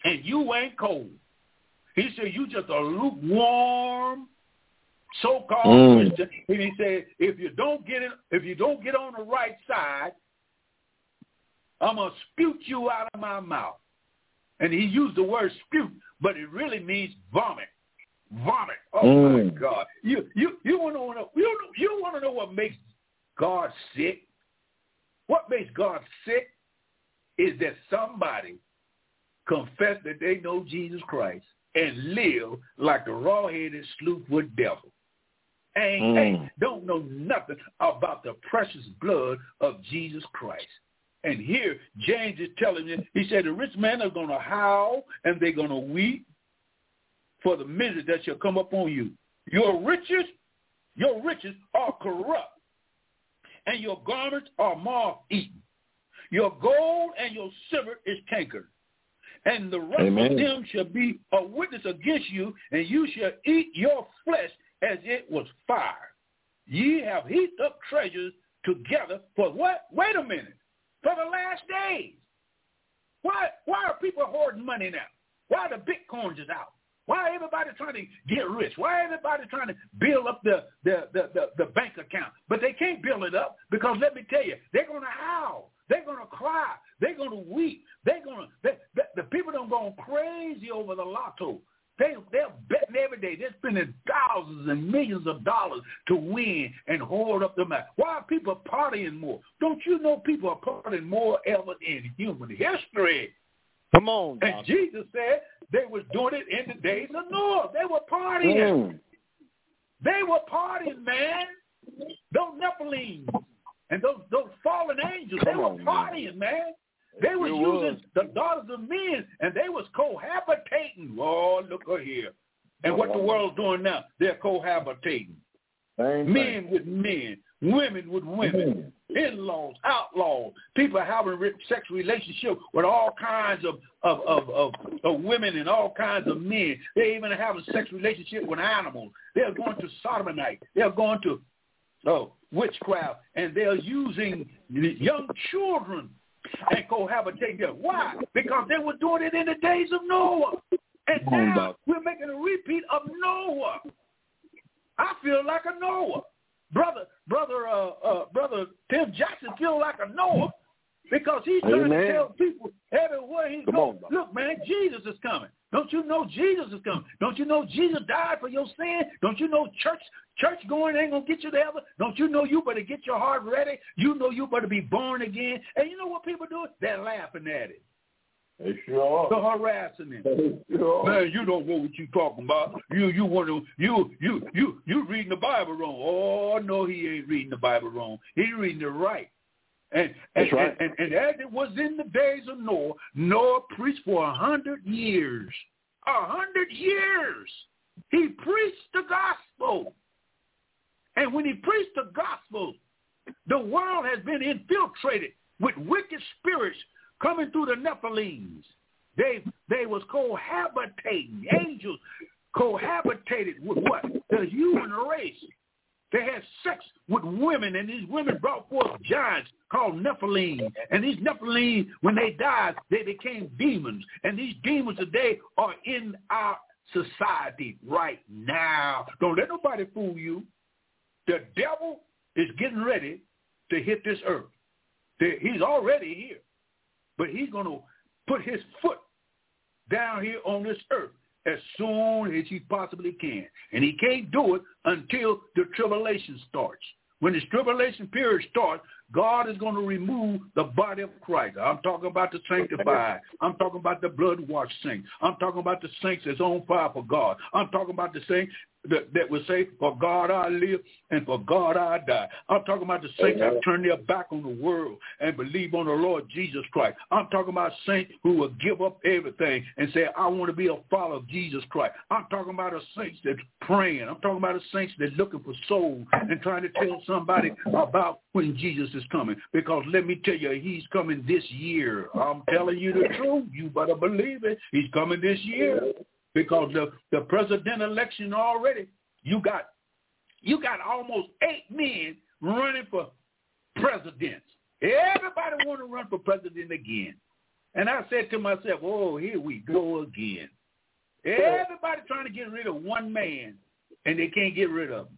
and you ain't cold. He said, you just a lukewarm so-called Mm. Christian. And he said, if you don't get it, if you don't get on the right side, I'm gonna spew you out of my mouth. And he used the word spew, but it really means vomit. Vomit. Oh my Mm. God! You you you want to know you you want to know what makes God sick? What makes God sick is that somebody confess that they know Jesus Christ and live like the raw-headed slewfoot devil. Ain't, Mm. ain't don't know nothing about the precious blood of Jesus Christ. And here James is telling you, he said the rich men are going to howl and they're going to weep for the misery that shall come upon you. Your riches, your riches are corrupt, and your garments are moth-eaten. Your gold and your silver is cankered, and the rest Amen. of them shall be a witness against you, and you shall eat your flesh as it was fire. Ye have heaped up treasures together for what? Wait a minute. For the last days. Why why are people hoarding money now? Why the bitcoins is out? Why everybody trying to get rich? Why everybody trying to build up the the, the, the, the bank account? But they can't build it up because let me tell you, they're gonna howl. They're gonna cry. They're gonna weep. They're gonna they, the, the people don't go crazy over the lotto. They they're betting every day. They're spending thousands and millions of dollars to win and hoard up the money. Why are people partying more? Don't you know people are partying more ever in human history? Come on, And. Jesus said they was doing it in the days of Noah. They were partying. Mm. They were partying, man. Those Nephilim and those those fallen angels, they Come were on, man. partying, man. They was using was. the daughters of men, and they was cohabitating. Oh, look here. And what the uh-huh. world's doing now, they're cohabitating. Same thing. Men with men, women with women, mm-hmm. in-laws, outlaws, people having re- sexual relationships with all kinds of of, of, of of women and all kinds of men. They even having sexual relationship with animals. They're going to sodomite. They're going to oh, witchcraft, and they're using young children and cohabitating them. Why? Because they were doing it in the days of Noah. And now we're making a repeat of Noah. I feel like a Noah. Brother, brother, uh, uh, brother Tim Jackson feel like a Noah because he's trying to tell people everywhere he Come goes, on, look, man, Jesus is coming. Don't you know Jesus is coming? Don't you know Jesus died for your sin? Don't you know church church going ain't gonna get you to heaven? Don't you know you better get your heart ready? You know you better be born again. And you know what people do? They're laughing at it. They sure They're are. harassing him. They sure are. Man, you don't know what you talking about. You you want to you you you you reading the Bible wrong. Oh no, he ain't reading the Bible wrong. He's reading it right. And and, That's right. and, and and as it was in the days of Noah, Noah preached for a hundred years. A hundred years. He preached the gospel. And when he preached the gospel, the world has been infiltrated with wicked spirits coming through the Nephilims. They they was cohabitating. Angels cohabitated with what? The human race. They had sex with women, and these women brought forth giants called Nephilim. And these Nephilim, when they died, they became demons. And these demons today are in our society right now. Don't let nobody fool you. The devil is getting ready to hit this earth. He's already here. But he's going to put his foot down here on this earth as soon as he possibly can. And he can't do it until the tribulation starts. When this tribulation period starts, God is going to remove the body of Christ. I'm talking about the sanctified. I'm talking about the blood-washed saints. I'm talking about the saints that's on fire for God. I'm talking about the saints that, that will say, for God I live and for God I die. I'm talking about the saints that turn their back on the world and believe on the Lord Jesus Christ. I'm talking about saints who will give up everything and say, I want to be a follower of Jesus Christ. I'm talking about the saints that's praying. I'm talking about the saints that's looking for souls and trying to tell somebody about when Jesus is coming. Because let me tell you, he's coming this year. I'm telling you the truth. You better believe it. He's coming this year because the the president election already you got you got almost eight men running for presidents. Everybody want to run for president again. And I said to myself, oh, here we go again. Everybody trying to get rid of one man, and they can't get rid of him.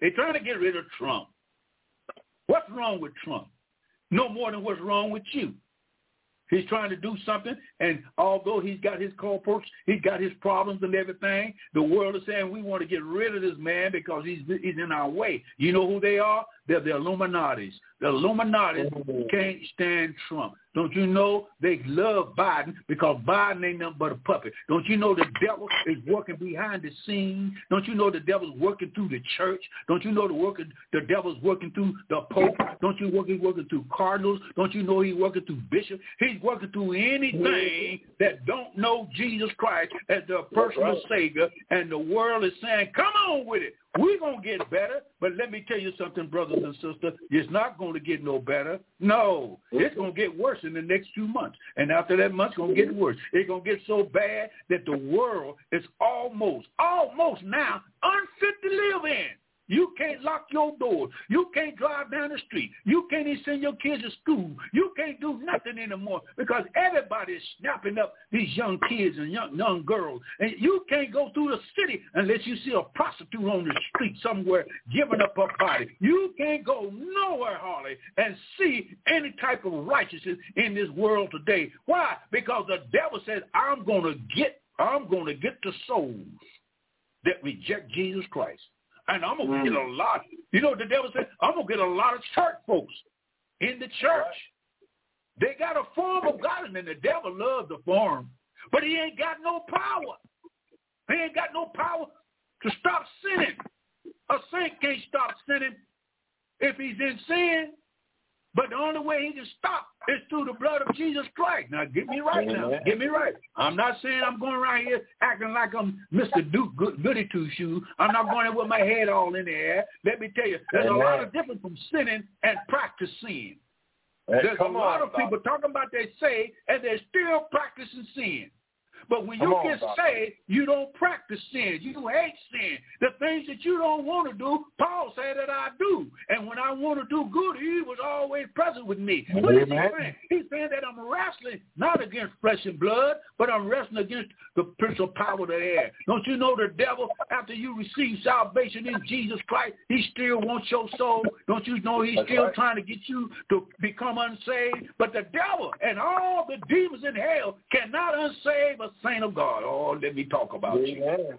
They're trying to get rid of Trump. What's wrong with Trump? No more than what's wrong with you. He's trying to do something, and although he's got his culprits, he's got his problems and everything, the world is saying we want to get rid of this man because he's he's in our way. You know who they are? They're the Illuminatis. The Illuminatis mm-hmm. can't stand Trump. Don't you know they love Biden because Biden ain't nothing but a puppet? Don't you know the devil is working behind the scenes? Don't you know the devil's working through the church? Don't you know the working the devil's working through the pope? Don't you working working through cardinals? Don't you know he's working through bishops? He's working through anything that don't know Jesus Christ as their personal savior, and the world is saying, "Come on with it." We're going to get better, but let me tell you something, brothers and sisters. It's not going to get no better. No, it's going to get worse in the next two months. And after that month, it's going to get worse. It's going to get so bad that the world is almost, almost now unfit to live in. You can't lock your door. You can't drive down the street. You can't even send your kids to school. You can't do nothing anymore because everybody's snapping up these young kids and young young girls. And you can't go through the city unless you see a prostitute on the street somewhere giving up her body. You can't go nowhere, Harley, and see any type of righteousness in this world today. Why? Because the devil says, I'm to get, I'm to get the souls that reject Jesus Christ. And I'm gonna get a lot. You know what the devil said? I'm gonna get a lot of church folks in the church. They got a form of godliness. And the devil loves the form, but he ain't got no power. He ain't got no power to stop sinning. A saint can't stop sinning if he's in sin. But the only way he can stop is through the blood of Jesus Christ. Now, get me right now. Get me right. I'm not saying I'm going around here acting like I'm Mr. Duke Goody Two Shoes. I'm not going in with my head all in the air. Let me tell you, there's Amen. a lot of difference from sinning and practicing. There's a lot on, of people talking about they say and they're still practicing sin. But when Come you on, get doctor. saved, you don't practice sin. You hate sin. The things that you don't want to do, Paul said that I do. And when I want to do good, he was always present with me. What is he saying? He's saying that I'm wrestling not against flesh and blood, but I'm wrestling against the principal power of the air. Don't you know the devil, after you receive salvation in Jesus Christ, he still wants your soul? Don't you know he's That's still right. trying to get you to become unsaved? But the devil and all the demons in hell cannot unsave a saint of God. Oh, let me talk about Amen. you.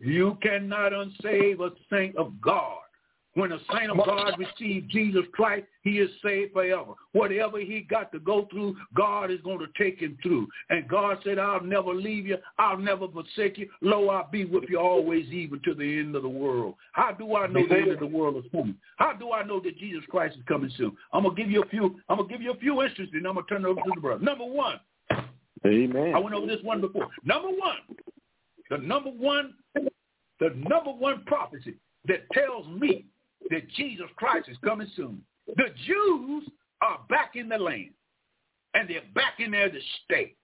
You cannot unsave a saint of God. When a saint of God receives Jesus Christ, he is saved forever. Whatever he got to go through, God is going to take him through. And God said, I'll never leave you. I'll never forsake you. Lo, I'll be with you always, even to the end of the world. How do I know the end of the world is coming? How do I know that Jesus Christ is coming soon? I'm gonna give you a few. I'm gonna give you a few instances, and I'm gonna turn it over to the brother. Number one, Amen. I went over this one before. Number one, the number one, the number one prophecy that tells me that Jesus Christ is coming soon. The Jews are back in the land, and they're back in there to stay.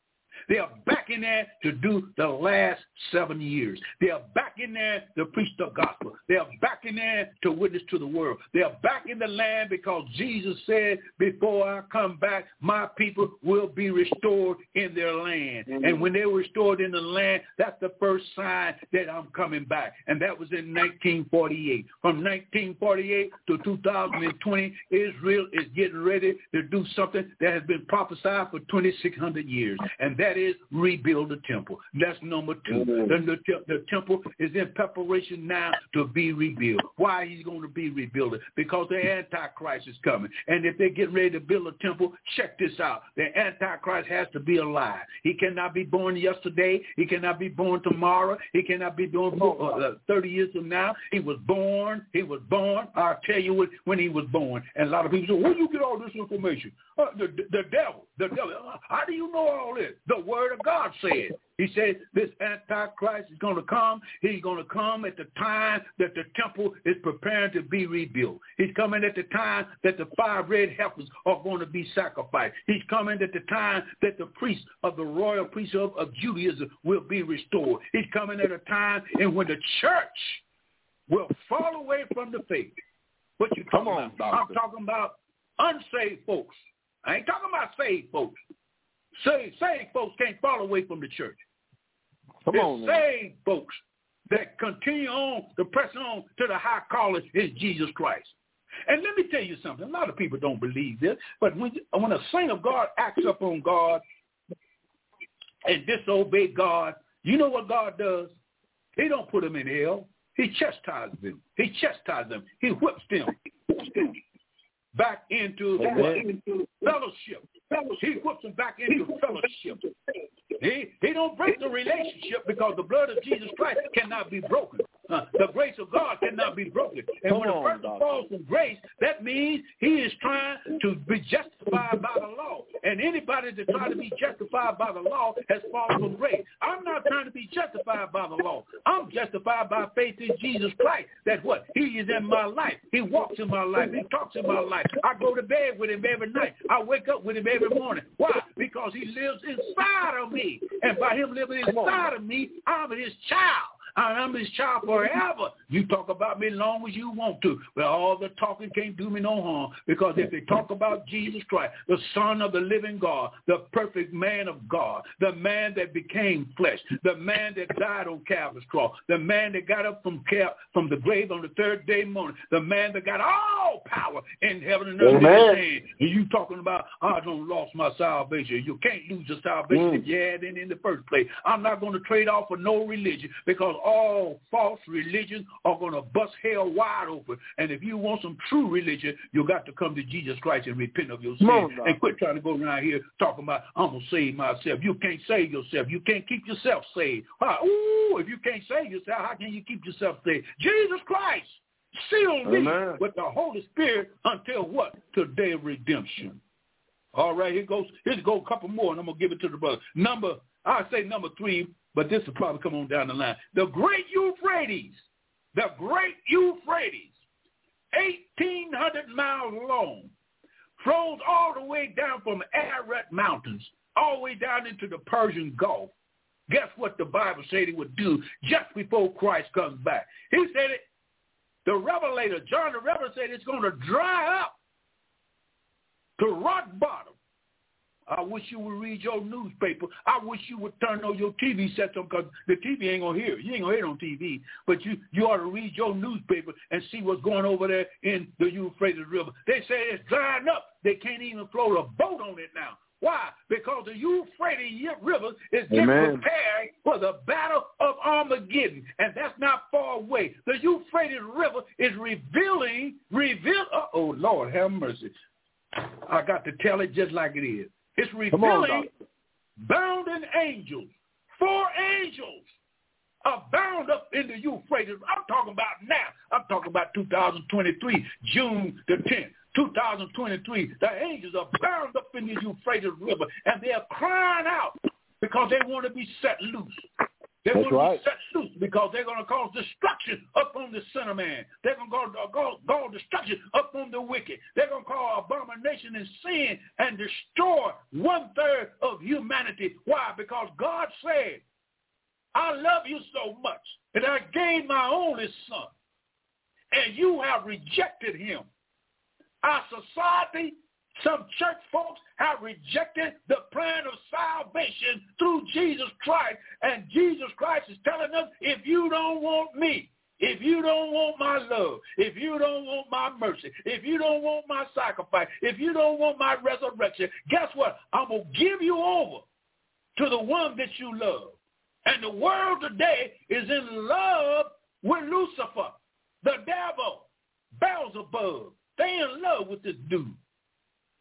They are back in there to do the last seven years. They are back in there to preach the gospel. They are back in there to witness to the world. They are back in the land because Jesus said, before I come back, my people will be restored in their land. Mm-hmm. And when they were restored in the land, that's the first sign that I'm coming back. And that was in 1948. From 1948 to 2020, Israel is getting ready to do something that has been prophesied for 2,600 years. And that That is, rebuild the temple. That's number 2 mm-hmm. the, the, the, temple is in preparation now to be rebuilt. Why he's going to be rebuilt? Because the Antichrist is coming. And if they're getting ready to build a temple, check this out. The Antichrist has to be alive. He cannot be born yesterday. He cannot be born tomorrow. He cannot be born uh, 30 years from now. He was born. He was born. I'll tell you what, when he was born. And a lot of people say, where do you get all this information? Uh, the, the devil. The devil. Uh, how do you know all this? The word of God said. He said this Antichrist is going to come. He's going to come at the time that the temple is preparing to be rebuilt. He's coming at the time that the five red heifers are going to be sacrificed. He's coming at the time that the priests of the royal priesthood of Judaism will be restored. He's coming at a time and when the church will fall away from the faith. What you talking on, about? I'm talking about unsaved folks. I ain't talking about saved folks. Saved, saved folks can't fall away from the church. Come it's on, saved folks that continue on to press on to the high calling is Jesus Christ. And let me tell you something. A lot of people don't believe this, but when when a saint of God acts up on God and disobey God, you know what God does? He don't put them in hell. He chastises them. He chastises them. He whips them back into, into fellowship. He puts them back into fellowship. He, he don't break the relationship because the blood of Jesus Christ cannot be broken. Uh, the grace of God cannot be broken. And Come when a person falls from grace, that means he is trying to be justified by the law. And anybody that tries to be justified by the law has fallen from grace. I'm not trying to be justified by the law. I'm justified by faith in Jesus Christ. That's what? He is in my life. He walks in my life. He talks in my life. I go to bed with him every night. I wake up with him every morning. Why? Because he lives inside of me. And by him living inside of me, I'm his child. I'm his child forever. You talk about me as long as you want to. But all the talking can't do me no harm. Because if they talk about Jesus Christ, the Son of the living God, the perfect man of God, the man that became flesh, the man that died on Calvary's cross, the man that got up from Cal- from the grave on the third day morning, the man that got all power in heaven and earth Amen. in his hand. And you talking about, I don't lost my salvation. You can't lose your salvation mm. if you had it in the first place. I'm not going to trade off for no religion because all false religions are going to bust hell wide open. And if you want some true religion, you got to come to Jesus Christ and repent of your sin. and quit trying to go around here talking about, I'm going to save myself. You can't save yourself. You can't keep yourself saved. Ooh, if you can't save yourself, how can you keep yourself saved? Jesus Christ sealed me with the Holy Spirit until what? Today of redemption. All right, here goes. Here's go a couple more, and I'm gonna give it to the brother. Number, I say number three but this will probably come on down the line. The Great Euphrates, the Great Euphrates, 1,800 miles long, flows all the way down from Ararat Mountains, all the way down into the Persian Gulf. Guess what the Bible said he would do just before Christ comes back? He said it, the Revelator, John the Revelator said it's going to dry up to rock bottom I wish you would read your newspaper. I wish you would turn on your TV set because the TV ain't gonna hear. You ain't gonna hear it on TV. But you you ought to read your newspaper and see what's going over there in the Euphrates River. They say it's drying up. They can't even float a boat on it now. Why? Because the Euphrates River is getting Amen. prepared for the battle of Armageddon, and that's not far away. The Euphrates River is revealing, reveal. Oh Lord, have mercy! I got to tell it just like it is. It's revealing bounding angels. Four angels are bound up in the Euphrates. I'm talking about now. I'm talking about 2023, June the 10th. 2023, the angels are bound up in the Euphrates River, and they're crying out because they want to be set loose. They're That's going to right. be set loose because they're going to cause destruction upon the sinner man. They're going to uh, cause, cause destruction upon the wicked. They're going to cause abomination and sin and destroy one-third of humanity. Why? Because God said, I love you so much that I gave my only son, and you have rejected him. Our society some church folks have rejected the plan of salvation through Jesus Christ. And Jesus Christ is telling us, if you don't want me, if you don't want my love, if you don't want my mercy, if you don't want my sacrifice, if you don't want my resurrection, guess what? I'm going to give you over to the one that you love. And the world today is in love with Lucifer, the devil, Beelzebub. They in love with this dude.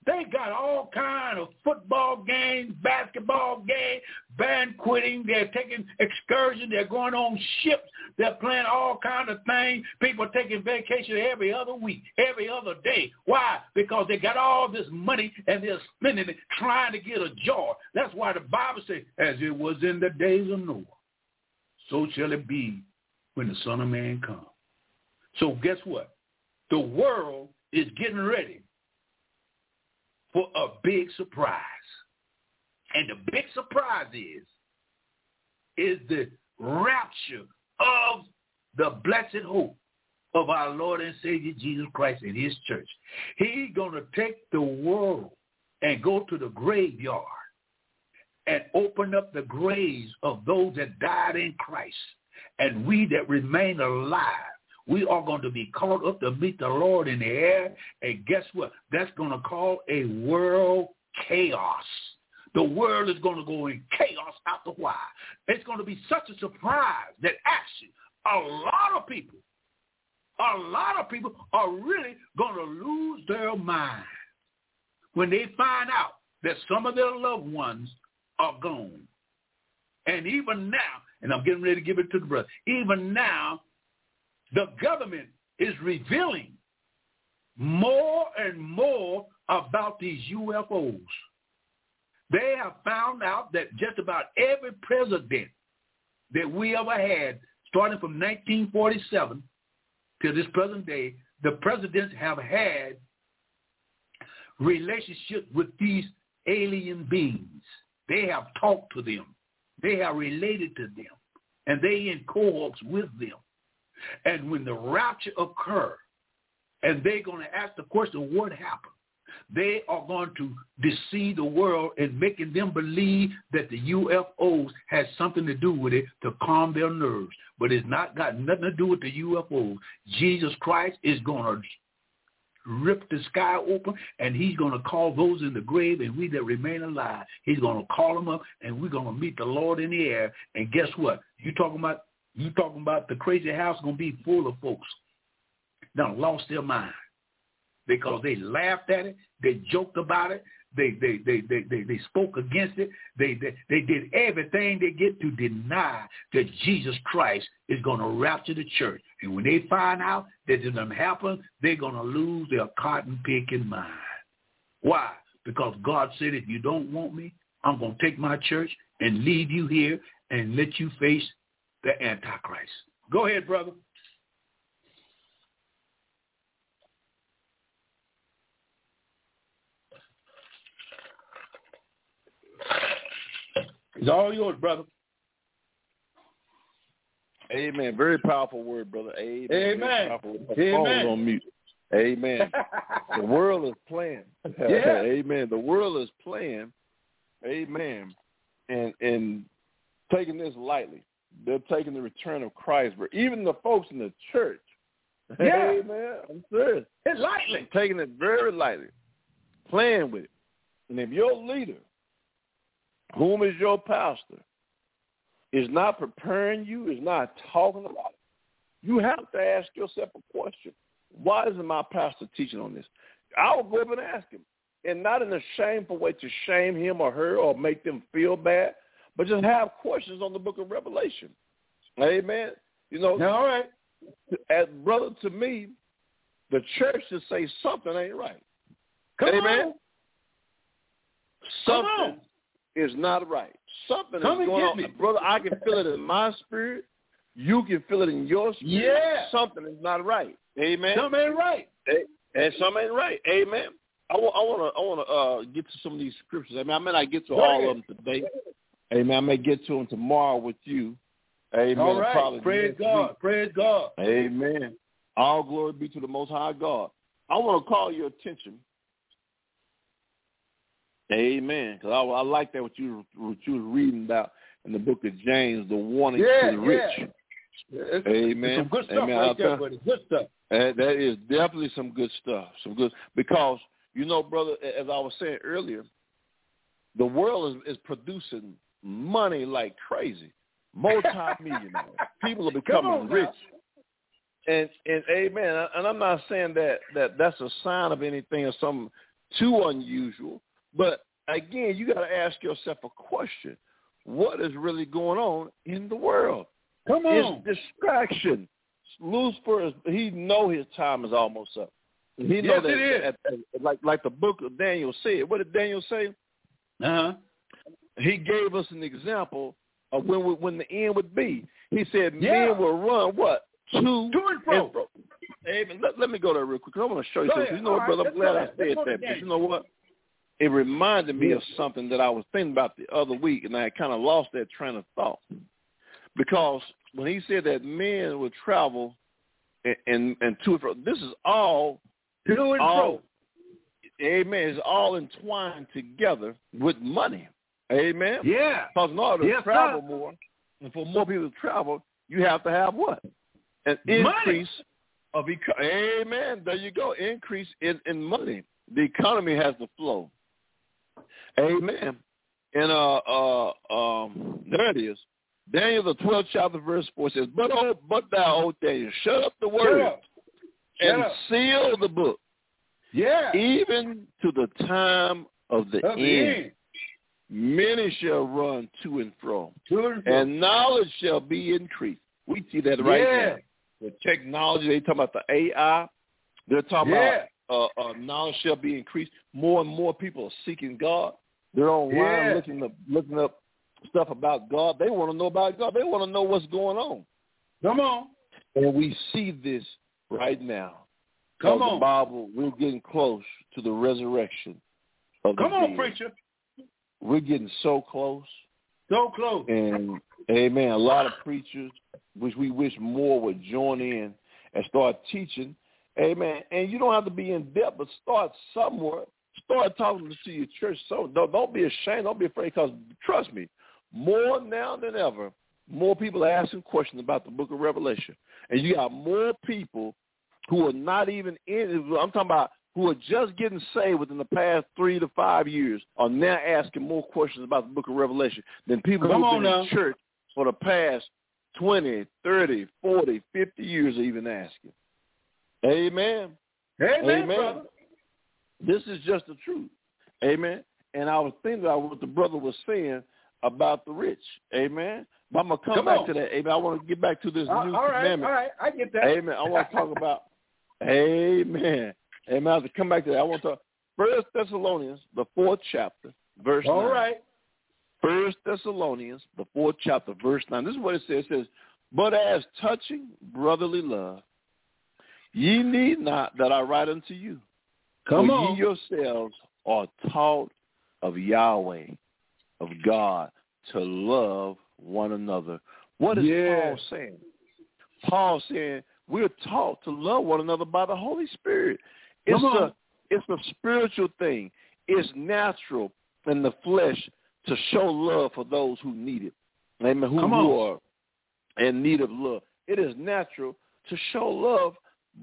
They got all kind of football games, basketball games, banqueting. They're taking excursions. They're going on ships. They're playing all kind of things. People are taking vacation every other week, every other day. Why? Because they got all this money and they're spending it trying to get a joy. That's why the Bible says, as it was in the days of Noah, so shall it be when the Son of Man comes. So guess what? The world is getting ready for a big surprise. And the big surprise is, is the rapture of the blessed hope of our Lord and Savior Jesus Christ and his church. He's going to take the world and go to the graveyard and open up the graves of those that died in Christ. And we that remain alive we are going to be called up to meet the Lord in the air. And guess what? That's going to cause a world chaos. The world is going to go in chaos after a while. It's going to be such a surprise that actually a lot of people, a lot of people are really going to lose their mind when they find out that some of their loved ones are gone. And even now, and I'm getting ready to give it to the brother, even now, the government is revealing more and more about these UFOs. They have found out that just about every president that we ever had, starting from 1947 to this present day, the presidents have had relationships with these alien beings. They have talked to them. They have related to them. And they in cohorts with them. And when the rapture occurs, and they're going to ask the question, what happened? They are going to deceive the world and making them believe that the UFOs has something to do with it to calm their nerves. But it's not got nothing to do with the UFOs. Jesus Christ is going to rip the sky open and he's going to call those in the grave and we that remain alive, he's going to call them up and we're going to meet the Lord in the air. And guess what? You talking about you talking about the crazy house going to be full of folks that lost their mind because they laughed at it, they joked about it, they they they they they, they spoke against it, they, they they did everything they get to deny that Jesus Christ is going to rapture the church. And when they find out that it doesn't happen, they're going to lose their cotton picking mind. Why? Because God said, if you don't want me, I'm going to take my church and leave you here and let you face the Antichrist. Go ahead, brother. It's all yours, brother. Amen. Very powerful word, brother. Amen. Amen. Amen. on mute. Amen. the world is playing. Yeah. Amen. The world is playing. Amen. And and taking this lightly they're taking the return of Christ. But even the folks in the church, yeah, hey, man, I'm serious. It's lightly. Taking it very lightly, playing with it. And if your leader, whom is your pastor, is not preparing you, is not talking about it, you have to ask yourself a question. Why isn't my pastor teaching on this? I will go up and ask him. And not in a shameful way to shame him or her or make them feel bad, but just have questions on the book of Revelation. Amen. You know, all right. As brother, to me, the church should say something ain't right. Come Amen. On. Something on. is not right. Something Come is going on, me. brother. I can feel it in my spirit. You can feel it in your spirit. Yeah. Something is not right. Amen. Something ain't right. And something ain't right. Amen. I want, I want to, I want to uh, get to some of these scriptures. I mean, I may not get to all of them today. Amen. I may get to them tomorrow with you. Amen. All right. Probably Praise God. week. Praise God. Amen. All glory be to the Most High God. I want to call your attention. Amen. Because I, I like that what you what you was reading about in the book of James, the warning Yeah, to the rich. yeah. It's, Amen. It's some good stuff Amen. Right there, buddy. Good stuff. and that is definitely some good stuff. Some good because you know, brother, as I was saying earlier, the world is, is producing money like crazy. Multi-millionaires. People are becoming rich. And and amen. And I'm not saying that that that's a sign of anything or something too unusual, but again, you got to ask yourself a question: What is really going on in the world? Come on, it's distraction. Lucifer, he know his time is almost up. He know yes, that, it is. At, at, like like the book of Daniel said. What did Daniel say? Uh huh. He gave us an example of when we, when the end would be. He said yeah. men will run what to, to and fro. And fro. Amen. Let, let me go there real quick. I want to show you something. You know, All brother, right. I'm glad I said that. But you know what? It reminded me of something that I was thinking about the other week, and I kind of lost that train of thought. Because when he said that men would travel and and, and to and fro, this is all to and all, Amen. It's all entwined together with money. Amen. Yeah. Because in order to yes, travel sir. more, and for more people to travel, you have to have what? An Money. increase of eco- Amen. There you go. Increase in, in money. The economy has to flow. Amen. And uh uh um there it is. Daniel the twelfth chapter verse four says, But oh but thou, O Daniel, shut up the word up. and up. seal the book, Yeah. even to the time of the Of the end. Many shall run to and fro, To and fro. and knowledge shall be increased. We see that right yeah. now. The technology, they talking about the AI. They're talking Yeah. about uh, uh, knowledge shall be increased. More and more people are seeking God. They're online Yeah. looking up looking up stuff about God. They want to know about God. They want to know what's going on. Come on. And we see this right now. Come on. The Bible, we're getting close to the resurrection of the Come on, dead. preacher. We're getting so close. So close. And amen. A lot of preachers, which we wish more would join in and start teaching. Amen. And you don't have to be in depth, but start somewhere. Start talking to your church. So don't, don't be ashamed. Don't be afraid. Because trust me, more now than ever, more people are asking questions about the Book of Revelation, and you got more people who are not even in. I'm talking about who are just getting saved within the past three to five years are now asking more questions about the book of Revelation than people Come who have been now. in church for the past 20, 30, 40, 50 years are even asking. Amen. Amen, Amen. brother. This is just the truth. Amen. And I was thinking about what the brother was saying about the rich. Amen. But I'm going to come, Come back on. to that. Amen. I want to get back to this Uh, new all right, commandment. all right. I get that. Amen. I want to talk about. Amen. Amen. I have to come back to that. I want to talk. First Thessalonians, the fourth chapter, verse All nine. right. First Thessalonians, the fourth chapter, verse nine. This is what it says. It says, "But as touching brotherly love, ye need not that I write unto you, Come for on. ye yourselves are taught of Yahweh, of God, to love one another." What is Yeah. Paul saying? Paul saying we're taught to love one another by the Holy Spirit. It's a it's a spiritual thing. It's natural in the flesh to show love for those who need it. Amen. Who, who are in need of love. It is natural to show love,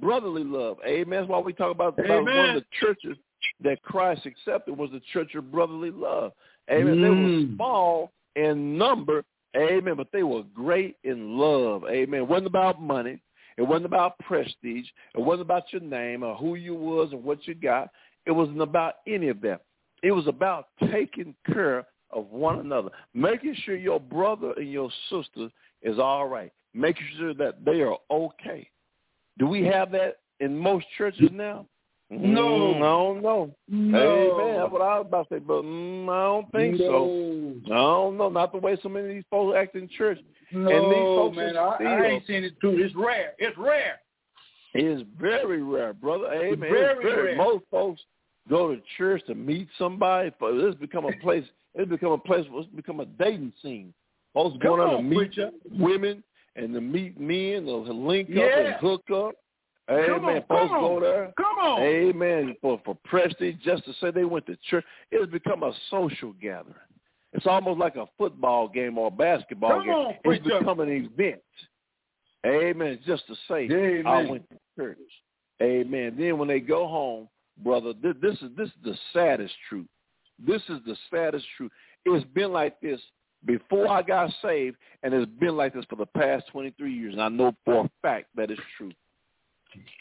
brotherly love. Amen. That's why we talk about, about one of the churches that Christ accepted was the church of brotherly love. Amen. They were Mm. small in number. Amen. But they were great in love. Amen. It wasn't about money. It wasn't about prestige. It wasn't about your name or who you was or what you got. It wasn't about any of that. It was about taking care of one another, making sure your brother and your sister is all right, making sure that they are okay. Do we have that in most churches now? No. Mm, I don't know. No. Amen. That's what I was about to say, but mm, I don't think so. I don't know. Not the way so many of these folks act in church. No, And these folks man, I, I ain't seen it too. It's rare. It's rare. It is very rare, brother. Amen. Very it's very rare. Most folks go to church to meet somebody. But it's become a place. It's become a place. It's become a dating scene. Folks Come going out to meet preacher. women and to meet men, to link up and hook up. Come Amen. on, folks come go there. Come on. Amen. For for prestige, just to say they went to church. It's become a social gathering. It's almost like a football game or a basketball Come game. on, it's become an event. Amen. Just to say, Amen. I went to church. Amen. Then when they go home, brother, this, this is this is the saddest truth. This is the saddest truth. It's been like this before I got saved, and it's been like this for the past 23 years, and I know for a fact that it's true.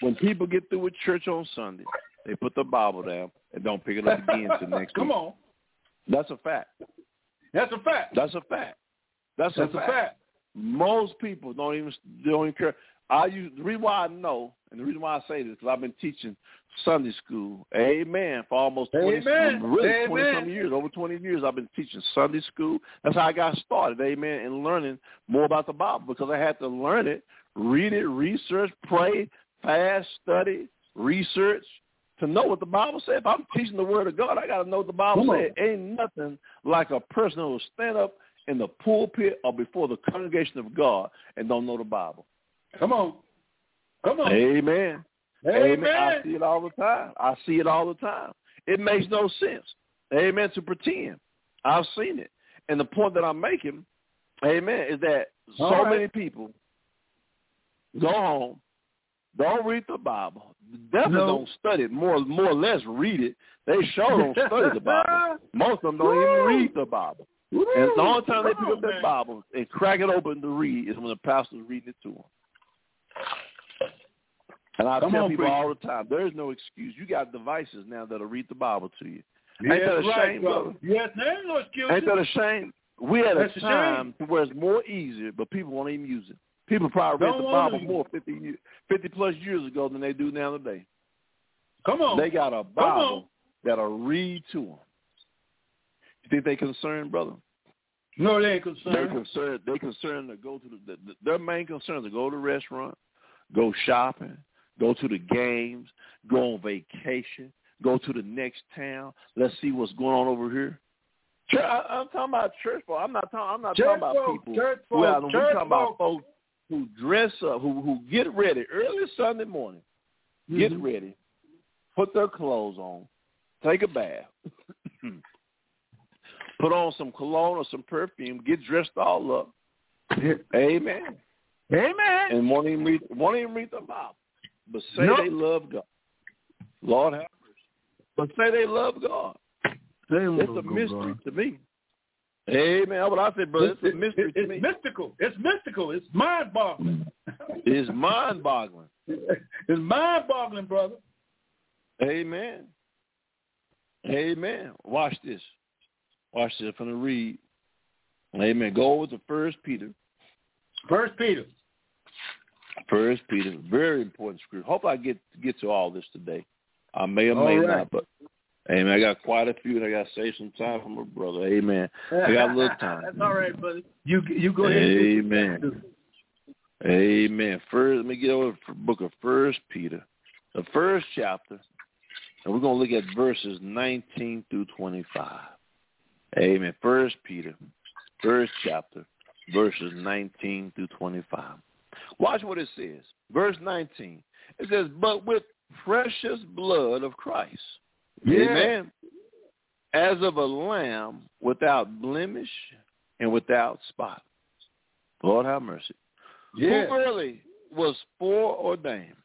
When people get through with church on Sunday, they put the Bible down and don't pick it up again until next week. Come week. on. That's a fact. That's a fact. That's a fact. That's, That's a, a fact. fact. Most people don't even don't even care. I use the reason why I know, and the reason why I say this because I've been teaching Sunday school. Amen. For almost twenty, Amen. really twenty some years, over twenty years, I've been teaching Sunday school. That's how I got started. Amen. And learning more about the Bible because I had to learn it, read it, research, pray, fast, study, research to know what the Bible said. If I'm teaching the Word of God, I got to know what the Bible said. Ain't nothing like a person who will stand up in the pulpit or before the congregation of God and don't know the Bible. Come on. Come on. Amen. Amen. I see it all the time. I see it all the time. It makes no sense. Amen. To pretend. I've seen it. And the point that I'm making, amen, is that so All right. many people go home, don't read the Bible. Definitely No. don't study it. More more or less read it. They sure don't study the Bible. Most of them don't even read the Bible. Woo. And the only time they pick up that. Bible and crack it open to read is when the pastor's reading it to them. And I Come tell on, people all the time, there is no excuse. You got devices now that'll read the Bible to you. Yes, Ain't that a right, shame, brother. Yes, there ain't no excuse. Ain't that a shame? We had a That's time to where it's more easier, but people won't even use it. People probably read Don't the Bible use more 50, years, 50 plus years ago than they do now today. Come on. They got a on. Bible that'll read to them. You think they concerned, brother? no, they ain't concerned. They concerned. concerned. They concerned to go to the, the. Their main concern is to go to the restaurant, go shopping, go to the games, go on vacation, go to the next town. Let's see what's going on over here. Church, I, I'm talking about church folk. I'm not talking. I'm not Church talking about folk, people. church who folk, out- we're church talking about folks who dress up, who who get ready early Sunday morning, get Mhm. ready, put their clothes on, take a bath, put on some cologne or some perfume, get dressed all up. Amen. Amen. And won't even read won't even read the Bible. But say Nope. they love God. Lord have mercy. But say they love God. It's a mystery to me. Amen. That's what I said, brother. It's a mystery it's me. mystical. It's mystical. It's mind-boggling. It's mind boggling. it's mind-boggling, brother. Amen. Amen. Watch this. Watch this. I'm gonna read. Amen. Go over to First Peter. First Peter. First Peter. Very important scripture. Hope I get get to all this today. I may or All may right. not, but Amen. I got quite a few, and I got to save some time for my brother. Amen. I got a little time. That's all right, buddy. You you go ahead. and do what you Amen. Amen. First, let me get over to the book of First Peter, the first chapter, and we're going to look at verses 19 through 25. Amen. First Peter, first chapter, verses 19 through 25. Watch what it says. Verse 19. It says, "But with precious blood of Christ." Yeah. Amen. As of a lamb without blemish and without spot. Lord have mercy Yeah. who early was foreordained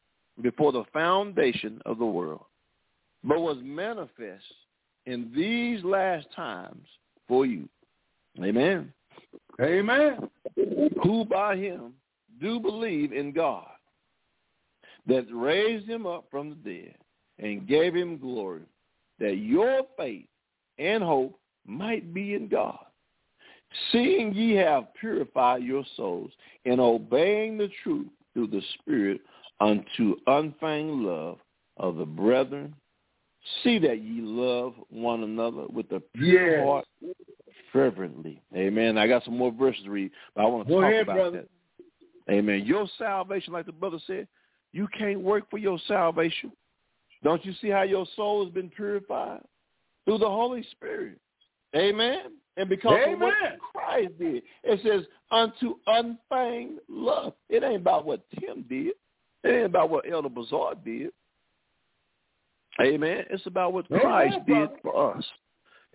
before the foundation of the world, but was manifest in these last times for you. Amen. Amen. Who by him do believe in God, that raised him up from the dead and gave him glory, that your faith and hope might be in God. Seeing ye have purified your souls in obeying the truth through the Spirit unto unfeigned love of the brethren, see that ye love one another with a pure Yes. heart fervently. Amen. I got some more verses to read, but I want to Go talk ahead, about brother. that. Amen. Your salvation, like the brother said, you can't work for your salvation. Don't you see how your soul has been purified? Through the Holy Spirit. Amen. And because of what Christ did. It says, unto unfeigned love. It ain't about what Tim did. It ain't about what Elder Bazaar did. Amen. It's about what Amen, Christ did for us.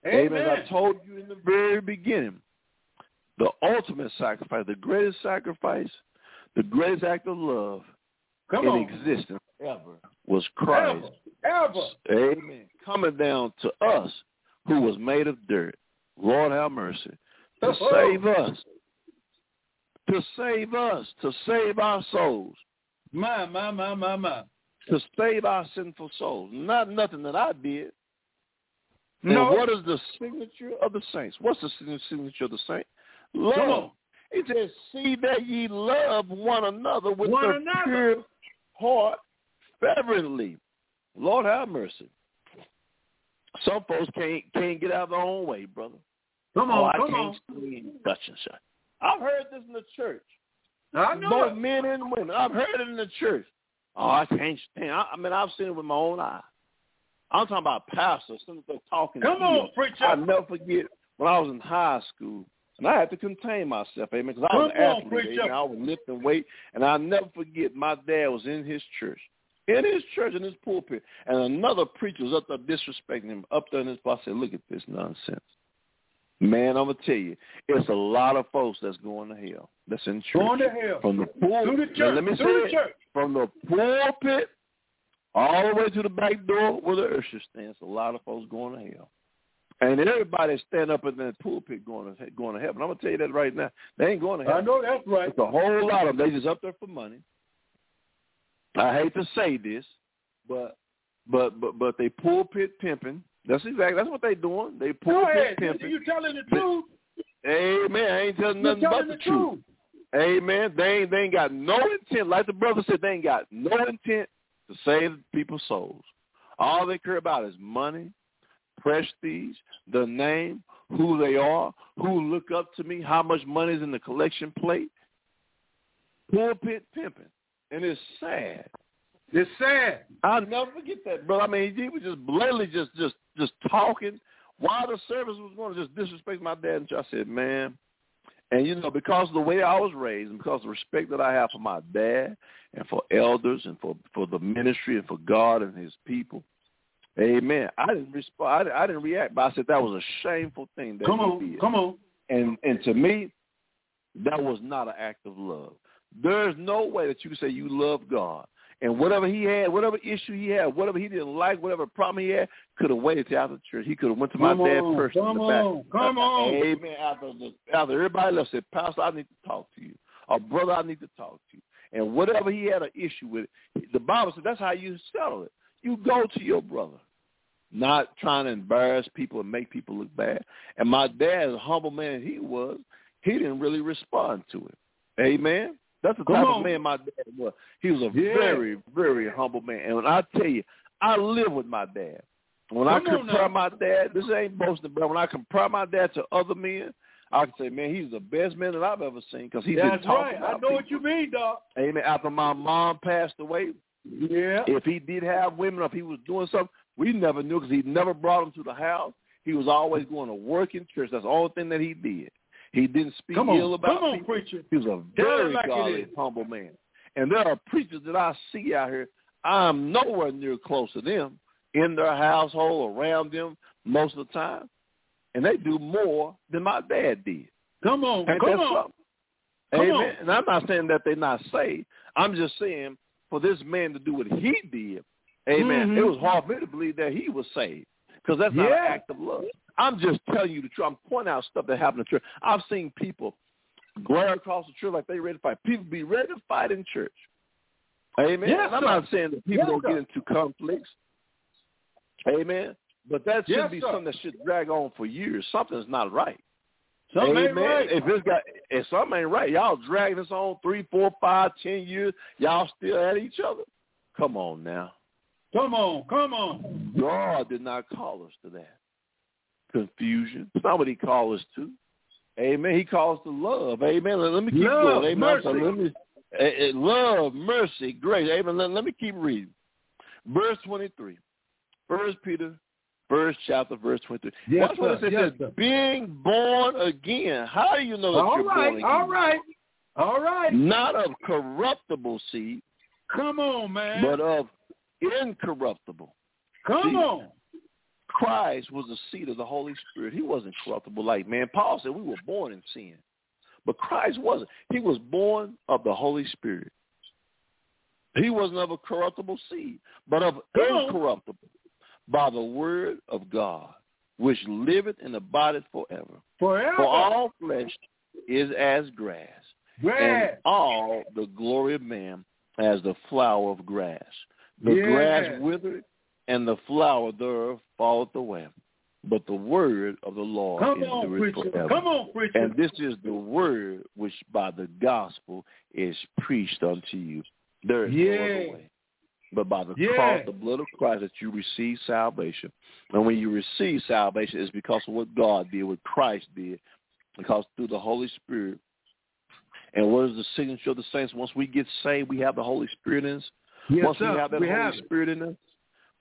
Amen. I told you in the very beginning, the ultimate sacrifice, the greatest sacrifice, the greatest act of love Come in on. existence ever was Christ. Ever. Ever. Amen. Coming down to us who was made of dirt. Lord have mercy. to uh-huh. save us, to save us, to save our souls. My, my, my, my, my. To save our sinful souls. Not nothing that I did. No. And what is the signature of the saints? What's the signature of the saints? Love. It says, see that ye love one another with One the another. pure heart fervently. Lord have mercy. Some folks can't can't get out of their own way, brother. Come oh, on, I come can't on. stand such and such. I've heard this in the church. I know Both it. men and women. I've heard it in the church. Oh, I can't stand. I, I mean, I've seen it with my own eyes. I'm talking about pastors. Them talking. Come on, preacher. I never forget when I was in high school, and I had to contain myself, amen, because I was Come an on, athlete, preacher. amen. I was lifting weight, and I never forget my dad was in his church, in his church, in his pulpit, and another preacher was up there disrespecting him, up there in his I said, look at this nonsense. Man, I'm gonna tell you, it's a lot of folks that's going to hell. That's in church. Going to hell. From the pulpit, Through the church. let me say Through the church. from the pulpit all the way to the back door where the usher stands. A lot of folks going to hell. And everybody stand up in that pulpit going to going to heaven. I'm gonna tell you that right now. They ain't going to hell. I know that's right. It's a whole lot of them. They just up there for money. I hate to say this, but but but but they pulpit pimping. That's exactly that's what they doing. They pulpit pimping. You telling the truth. Amen. I ain't telling nothing but telling the the truth. truth. Amen. They ain't they ain't got no intent, like the brother said, they ain't got no intent to save people's souls. All they care about is money, prestige, the name, who they are, who look up to me, how much money's in the collection plate. Pulpit pimping. And it's sad. It's sad. I'll never forget that, bro. I mean, he was just blatantly just just just talking while the service was going to just disrespect my dad. And I said, man, and you know, because of the way I was raised, and because of the respect that I have for my dad and for elders and for for the ministry and for God and His people, Amen. I didn't respond. I, didn't- I didn't react, but I said that was a shameful thing that Come on. did. Come on. And and to me, that was not an act of love. There's no way that you can say you love God. And whatever he had, whatever issue he had, whatever he didn't like, whatever problem he had, could have waited till after the church. He could have went to my Come dad on, first in come the back. on, come on. Amen. After, the, after everybody else said, Pastor, I need to talk to you. Or brother, I need to talk to you. And whatever he had an issue with, the Bible said that's how you settle it. You go to your brother not trying to embarrass people and make people look bad. And my dad, as a humble man he was, he didn't really respond to it. Amen. That's the Come type on. of man my dad was. He was a Yeah. very, very humble man. And when I tell you, I live with my dad. When I Come on compare my dad, this ain't boasting, but when I compare my dad to other men, I can say, man, he's the best man that I've ever seen because he didn't That's talk right. I about know what you mean, Doc. Amen. After my mom passed away, Yeah. if he did have women, or if he was doing something, we never knew because he never brought them to the house. He was always going to work in church. That's the only thing that he did. He didn't speak Come ill on. about Come on, people. preacher. He was a very like godly, humble man. And there are preachers that I see out here. I'm nowhere near close to them in their household, around them most of the time, and they do more than my dad did. Come on. Come on. Come Amen. on. And I'm not saying that they're not saved. I'm just saying for this man to do what he did, amen, Mhm. it was hard for me to believe that he was saved because that's not Yeah. an act of love. I'm just telling you the truth. I'm pointing out stuff that happened in church. I've seen people glare across the church like they ready to fight. People be ready to fight in church. Amen. Yes, I'm not saying that people Yes, don't sir. get into conflicts. Amen. But that should Yes, be sir. something that should drag on for years. Something's not right. Something ain't Amen. right. If it's got if something ain't right, y'all dragging this on three, four, five, ten years, y'all still at each other. Come on now. Come on. Come on. God did not call us to that. Confusion. It's not what he called us to. Amen. He calls to love. Amen. Let, let me keep Love, going. Amen. mercy. Let me, eh, eh, love, mercy, grace. Amen. Let, let me keep reading. Verse 23. First Peter, first chapter, verse 23. Yes, Watch what it says. Yes, says, being born again. How do you know that All you're right. born again? All right. All right. Not of corruptible seed, Come on, man. but of incorruptible. Come See? on. Christ was the seed of the Holy Spirit. He wasn't corruptible like man. Paul said we were born in sin. But Christ wasn't. He was born of the Holy Spirit. He wasn't of a corruptible seed, but of incorruptible by the word of God. which liveth and abideth forever. Forever. For all flesh is as grass, grass. and all the glory of man as the flower of grass. The Yeah. grass withereth, and the flower thereof falleth away. But the word of the Lord Come is on, preacher. forever. Come on, preacher. And this is the word which by the gospel is preached unto you. There is no other way. But by the Yeah. cross, the blood of Christ, that you receive salvation. And when you receive salvation, it's because of what God did, what Christ did, because through the Holy Spirit. And what is the signature of the saints? Once we get saved, we have the Holy Spirit in us. yes, Once sir. we have that Holy have it. Spirit in us,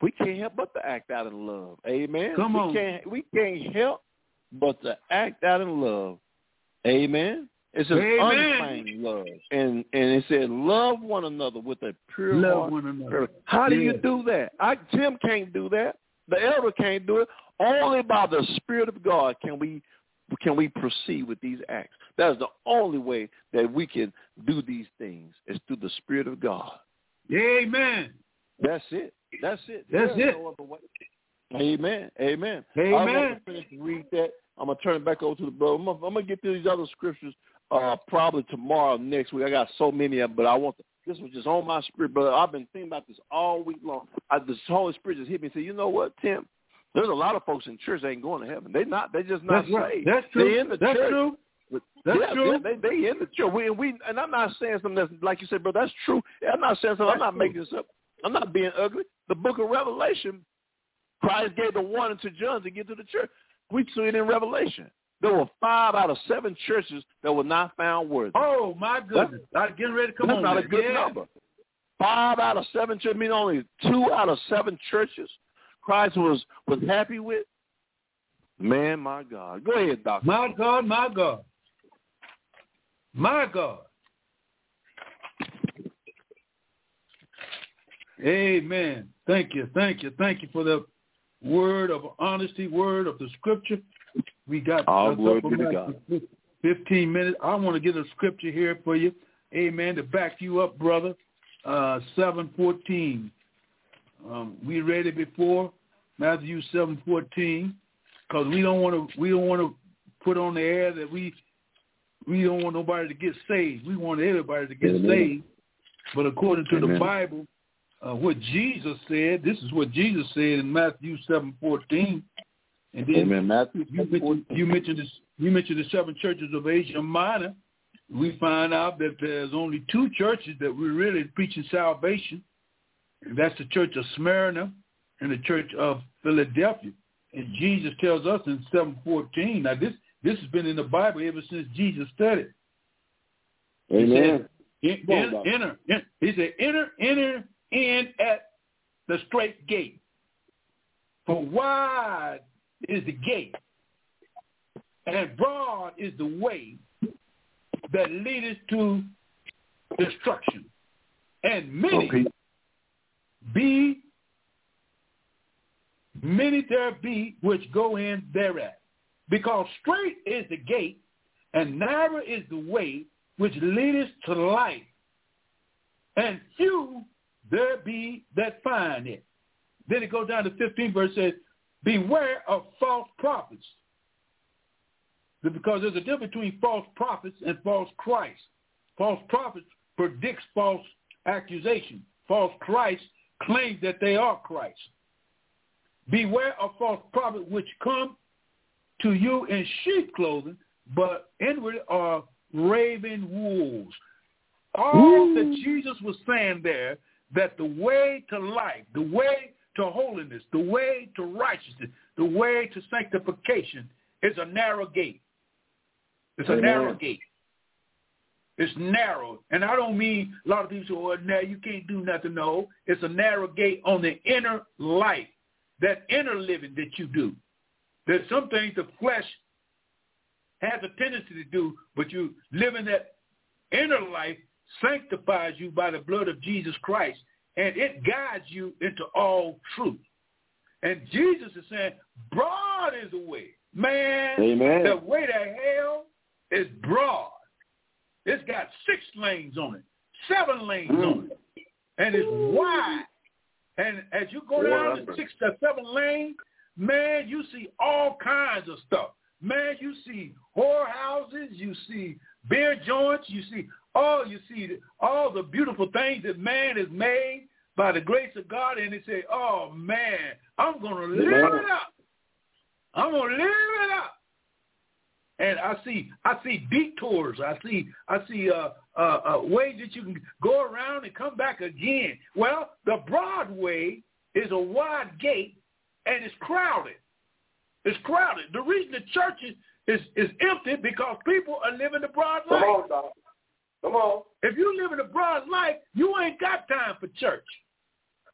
we can't help but to act out in love. Amen. Come on. we. Can't, we can't help but to act out in love. Amen. It's an unfeigned love. And and it said, love one another with a pure Love heart. one another. How do you do that? I Tim can't do that. The elder can't do it. Only by the Spirit of God can we can we proceed with these acts. That is the only way that we can do these things is through the Spirit of God. Amen. That's it. That's it. That's it. No. Amen. Amen. Amen. want to finish and read that. I'm gonna turn it back over to the brother. I'm gonna, I'm gonna get through these other scriptures uh, probably tomorrow, next week. I got so many of them, but I want to, this was just on my spirit, brother. I've been thinking about this all week long. I, the Holy Spirit just hit me and said, you know what, Tim? There's a lot of folks in church that ain't going to heaven. They not. They just not That's right. saved. That's true. They in the That's church. true. That's yeah, true. they they in the church. We, we and I'm not saying something that's like you said, bro. That's true. I'm not saying something. I'm not true. making this up. I'm not being ugly. The Book of Revelation, Christ gave the warning to John to get to the church. We see it in Revelation. There were five out of seven churches that were not found worthy. Oh my goodness! I'm getting ready to come That's on. not a good yeah. number. Five out of seven churches, I mean only two out of seven churches Christ was was happy with. Man, my God. Go ahead, Doctor. My God, my God, my God. Amen. Thank you, thank you, thank you for the word of honesty, word of the scripture. We got All glory to God. 15 minutes. I want to get a scripture here for you. Amen. To back you up, brother. Uh, 714. Um, we read it before, Matthew 714, because we don't want to we don't want to put on the air that we we don't want nobody to get saved. We want everybody to get Amen. saved. But according to the Bible, uh, what Jesus said, this is what Jesus said in Matthew 714. And then Amen. Matthew you mentioned, you mentioned this. You mentioned the seven churches of Asia Minor. We find out that there's only two churches that we're really preaching salvation. And that's the church of Smyrna and the church of Philadelphia. And Jesus tells us in 714. Now this this has been in the Bible ever since Jesus studied. Amen. Go on, in, enter, he said, enter, enter in at the strait gate. For wide is the gate, and broad is the way that leadeth to destruction. And many Okay. be, many there be which go in thereat. Because strait is the gate, and narrow is the way which leadeth to life, and few there be that find it. Then it goes down to 15 verse says, beware of false prophets. Because there's a difference between false prophets and false Christ. False prophets predicts false accusation. False Christ claims that they are Christ. Beware of false prophets which come to you in sheep clothing, but inward are raven wolves. All that Jesus was saying there, that the way to life, the way to holiness, the way to righteousness, the way to sanctification is a narrow gate. It's a narrow gate. It's narrow. And I don't mean a lot of people say, well, now you can't do nothing. No, it's a narrow gate on the inner life, that inner living that you do. There's some things the flesh has a tendency to do, but you live in that inner life sanctifies you by the blood of Jesus Christ, and it guides you into all truth. And Jesus is saying, broad is the way. Man, Amen. the way to hell is broad. It's got six lanes on it, seven lanes Mm. on it, and it's wide. And as you go down the six to seven lane, man, you see all kinds of stuff. Man, you see whorehouses, you see beer joints, you see all you see all the beautiful things that man has made by the grace of God, and they say, "Oh man, I'm gonna live it up. I'm gonna live it up." And I see, I see detours. I see, I see uh, uh, uh, ways that you can go around and come back again. Well, the Broadway is a wide gate, and it's crowded. It's crowded. The reason the church is is, is empty because people are living the broad life. Come on, dog. Come on. If you live in a broad life, you ain't got time for church.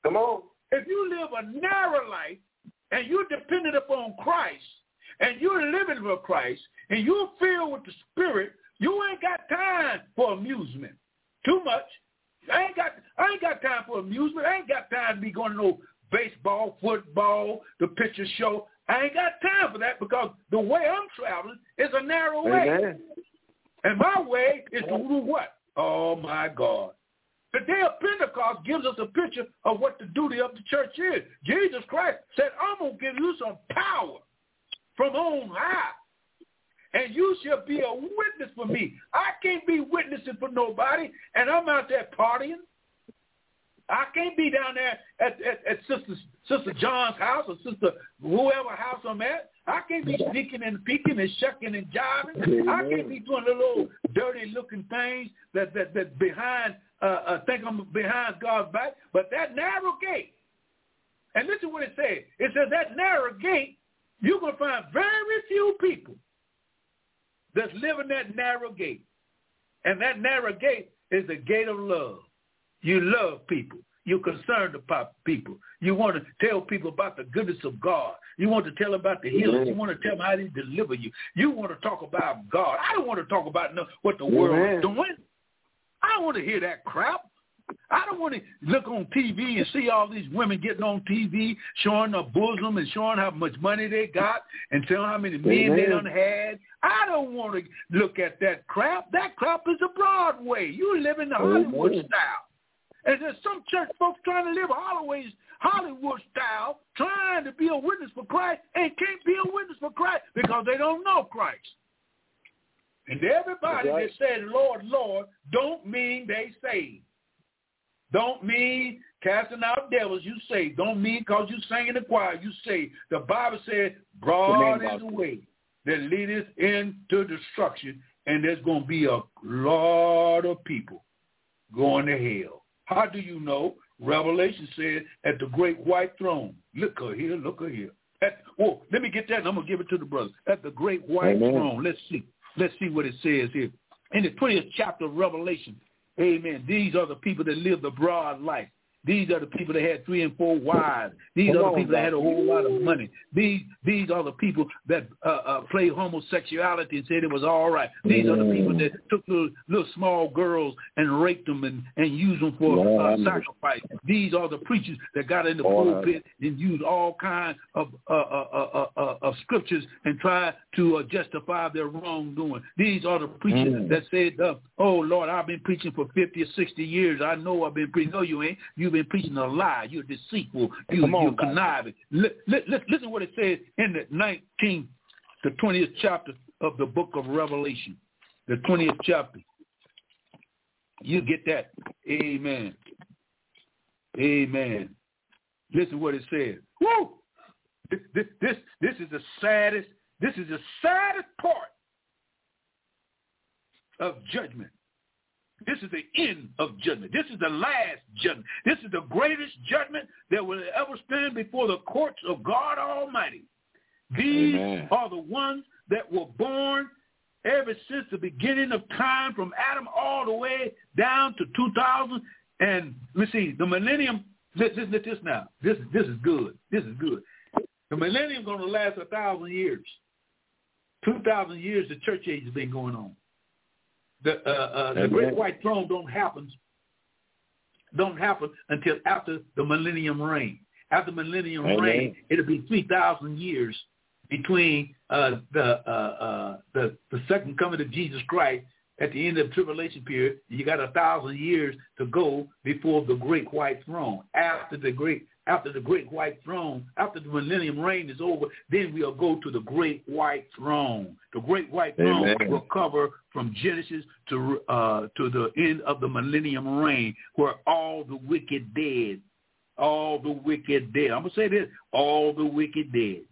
Come on. If you live a narrow life and you're dependent upon Christ and you're living for Christ and you're filled with the Spirit, you ain't got time for amusement. Too much. I ain't got I ain't got time for amusement. I ain't got time to be going to no baseball, football, the picture show. I ain't got time for that because the way I'm traveling is a narrow way. And my way is to do what? Oh, my God. The day of Pentecost gives us a picture of what the duty of the church is. Jesus Christ said, I'm going to give you some power from on high. And you shall be a witness for me. I can't be witnessing for nobody, and I'm out there partying. I can't be down there at, at, at Sister Sister John's house or Sister whoever house I'm at. I can't be sneaking and peeking and shucking and jiving. I can't be doing the little dirty looking things that that that behind uh, uh think I'm behind God's back. But that narrow gate, and listen what it says. It says that narrow gate, you're gonna find very few people that's living that narrow gate. And that narrow gate is the gate of love. You love people. You're concerned about people. You want to tell people about the goodness of God. You want to tell them about the healing. You want to tell them how He deliver you. You want to talk about God. I don't want to talk about what the world Amen. is doing. I don't want to hear that crap. I don't want to look on TV and see all these women getting on TV showing their bosom and showing how much money they got and telling how many men they done had. I don't want to look at that crap. That crap is a Broadway. You live in the Hollywood Amen. style. And there's some church folks trying to live Hollywood, Hollywood style, trying to be a witness for Christ and can't be a witness for Christ because they don't know Christ. And everybody right. that says, Lord, Lord, don't mean they saved. Don't mean casting out devils, you say. Don't mean because you sing in the choir, you say. The Bible said, broad is the way that leadeth into destruction, and there's going to be a lot of people going to hell. How do you know? Revelation said at the great white throne. Look her here, look her here. At, whoa, let me get that and I'm going to give it to the brothers. At the great white Amen. throne. Let's see. Let's see what it says here. In the 20th chapter of Revelation, amen, these are the people that live the broad life. These are the people that had three and four wives. These Come are the on, people that had a whole lot of money. These these are the people that uh, uh, played homosexuality and said it was all right. These are the people that took little, little small girls and raped them and, and used them for uh, sacrifice. These are the preachers that got in the pulpit and used all kinds of uh, uh, uh, uh, uh, of scriptures and tried to uh, justify their wrongdoing. These are the preachers Mm. that said, uh, "Oh Lord, I've been preaching for fifty or sixty years. I know I've been preaching. No, you ain't. You've been preaching a lie. You're deceitful. You, Come on, you're conniving." Li- li- listen what it says in the nineteenth, the twentieth chapter of the book of Revelation, the twentieth chapter. You get that? Amen. Amen. Listen what it says. Woo! This, this, this is the saddest, this is the saddest part of judgment. This is the end of judgment. This is the last judgment. This is the greatest judgment that will ever stand before the courts of God Almighty. These Amen. are the ones that were born ever since the beginning of time, from Adam all the way down to 2000. And let's see, the millennium. Listen to this now. This this is good. This is good. The millennium is going to last a thousand years. Two thousand years, the church age has been going on. The uh, uh, the great white throne don't happen don't happen until after the millennium reign. After millennium Amen. reign, it'll be three thousand years between uh, the, uh, uh, the the second coming of Jesus Christ at the end of the tribulation period. You got a thousand years to go before the great white throne. After the great after the great white throne, after the millennium reign is over, then we'll go to the great white throne. The great white throne Amen. will cover from Genesis to uh, to the end of the millennium reign, where all the wicked dead, all the wicked dead. I'm gonna say this: all the wicked dead.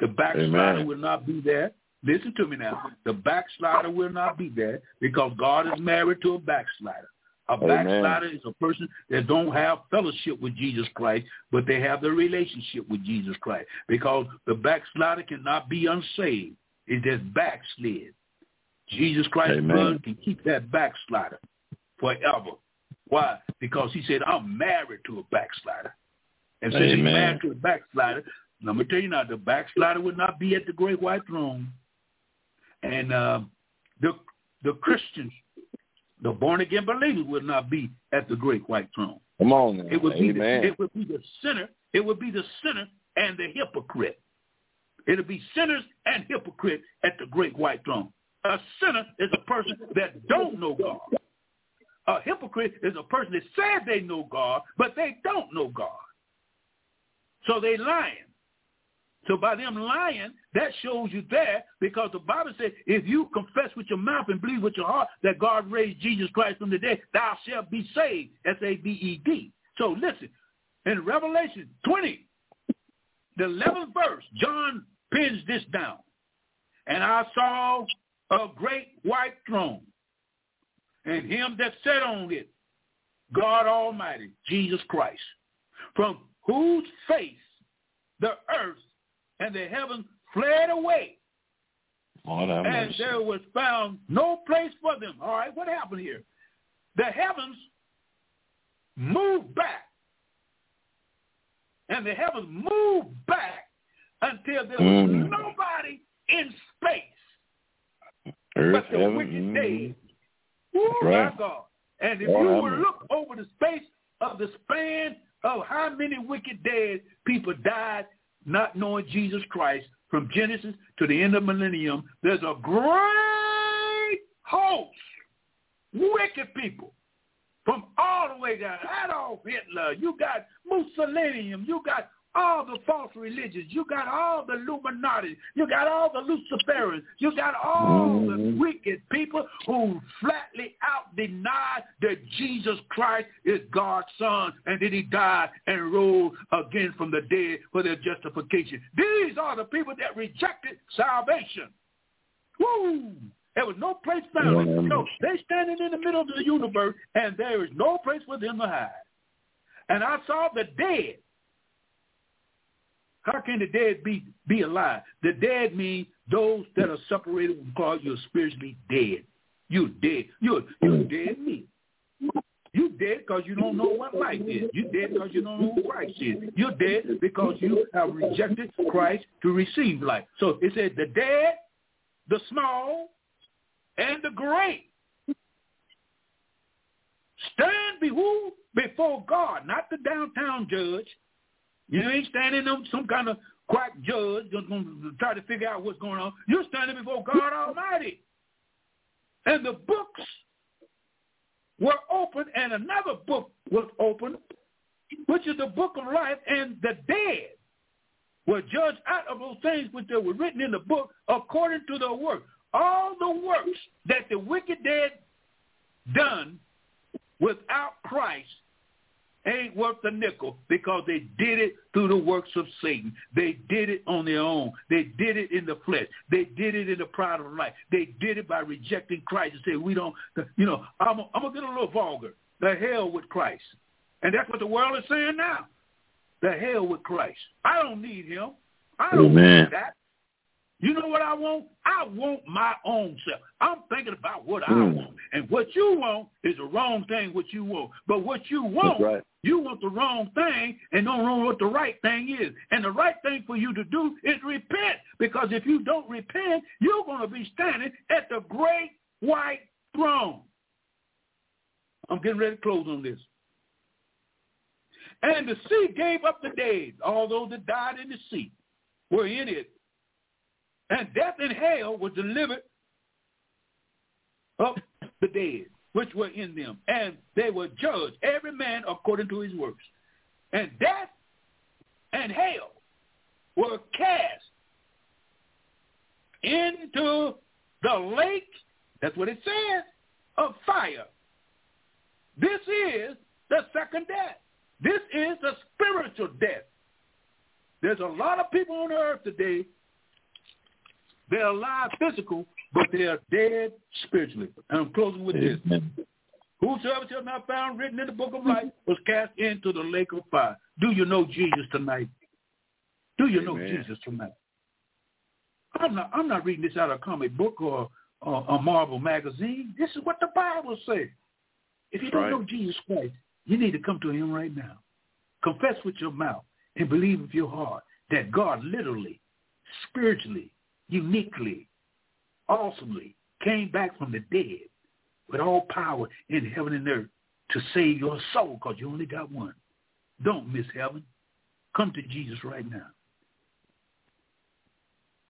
The backslider will not be there. Listen to me now. The backslider will not be there because God is married to a backslider. A Amen. backslider is a person that don't have fellowship with Jesus Christ, but they have the relationship with Jesus Christ. Because the backslider cannot be unsaved. It just backslid. Jesus Christ's Amen. blood can keep that backslider forever. Why? Because he said, I'm married to a backslider. And since he's married to a backslider, let me tell you now, the backslider would not be at the great white throne. And uh, the the Christians, the born again believer would not be at the great white throne. Come on now. It would be the, it would be the sinner. It would be the sinner and the hypocrite. It'll be sinners and hypocrite at the great white throne. A sinner is a person that don't know God. A hypocrite is a person that said they know God, but they don't know God. So they lying. So by them lying, that shows you there because the Bible says if you confess with your mouth and believe with your heart that God raised Jesus Christ from the dead, thou shalt be saved. S-A-V-E-D. So listen, in Revelation 20, the 11th verse, John pins this down. And I saw a great white throne, and him that sat on it, God Almighty, Jesus Christ, from whose face the earth and the heavens fled away, Lord and mercy. there was found no place for them. All right, what happened here? The heavens moved back, and the heavens moved back until there was Mhm. nobody in space Earth, but the heaven. wicked mhm. days. Woo, That's my. God. And if Lord you would look over the space of the span of how many wicked days people died not knowing Jesus Christ from Genesis to the end of millennium, there's a great host, wicked people from all the way down. Adolf Hitler, you got Mussolini, you got all the false religions, you got all the Illuminati, you got all the Luciferians, you got all the Mhm. wicked people who flatly out deny that Jesus Christ is God's son and that he died and rose again from the dead for their justification. These are the people that rejected salvation. Woo! There was no place found. Have No, they standing in the middle of the universe, and there is no place for them to hide. And I saw the dead. How can the dead be be alive? The dead mean those that are separated from God. You're spiritually dead. You're dead. You're you're dead meat. You dead because you don't know what life is. You dead because you don't know who Christ is. You're dead because you have rejected Christ to receive life. So it says the dead, the small, and the great stand be before God, not the downtown judge. You ain't standing on some kind of quack judge that's going to try to figure out what's going on. You're standing before God Almighty. And the books were open, and another book was open, which is the book of life, and the dead were judged out of those things which were written in the book according to their work. All the works that the wicked dead done without Christ ain't worth a nickel because they did it through the works of Satan. They did it on their own. They did it in the flesh. They did it in the pride of life. They did it by rejecting Christ and saying, we don't, you know, I'm, I'm going to get a little vulgar. The hell with Christ. And that's what the world is saying now. The hell with Christ. I don't need him. I don't Amen. need that. You know what I want? I want my own self. I'm thinking about what I Mm. want. And what you want is the wrong thing what you want. But what you want, right. you want the wrong thing and don't know what the right thing is. And the right thing for you to do is repent. Because if you don't repent, you're going to be standing at the great white throne. I'm getting ready to close on this. And the sea gave up the dead, all those that died in the sea were in it. And death and hell were delivered up the dead, which were in them. And they were judged, every man according to his works. And death and hell were cast into the lake, that's what it says, of fire. This is the second death. This is the spiritual death. There's a lot of people on earth today. They're alive physical, but they are dead spiritually. And I'm closing with this. Whosoever shall not found written in the book of life was cast into the lake of fire. Do you know Jesus tonight? Do you know Jesus tonight? I'm not. I'm not reading this out of a comic book or, or a Marvel magazine. This is what the Bible says. If you don't Right. know Jesus Christ, you need to come to Him right now. Confess with your mouth and believe with your heart that God literally, spiritually, uniquely, awesomely came back from the dead with all power in heaven and earth to save your soul because you only got one. Don't miss heaven. Come to Jesus right now.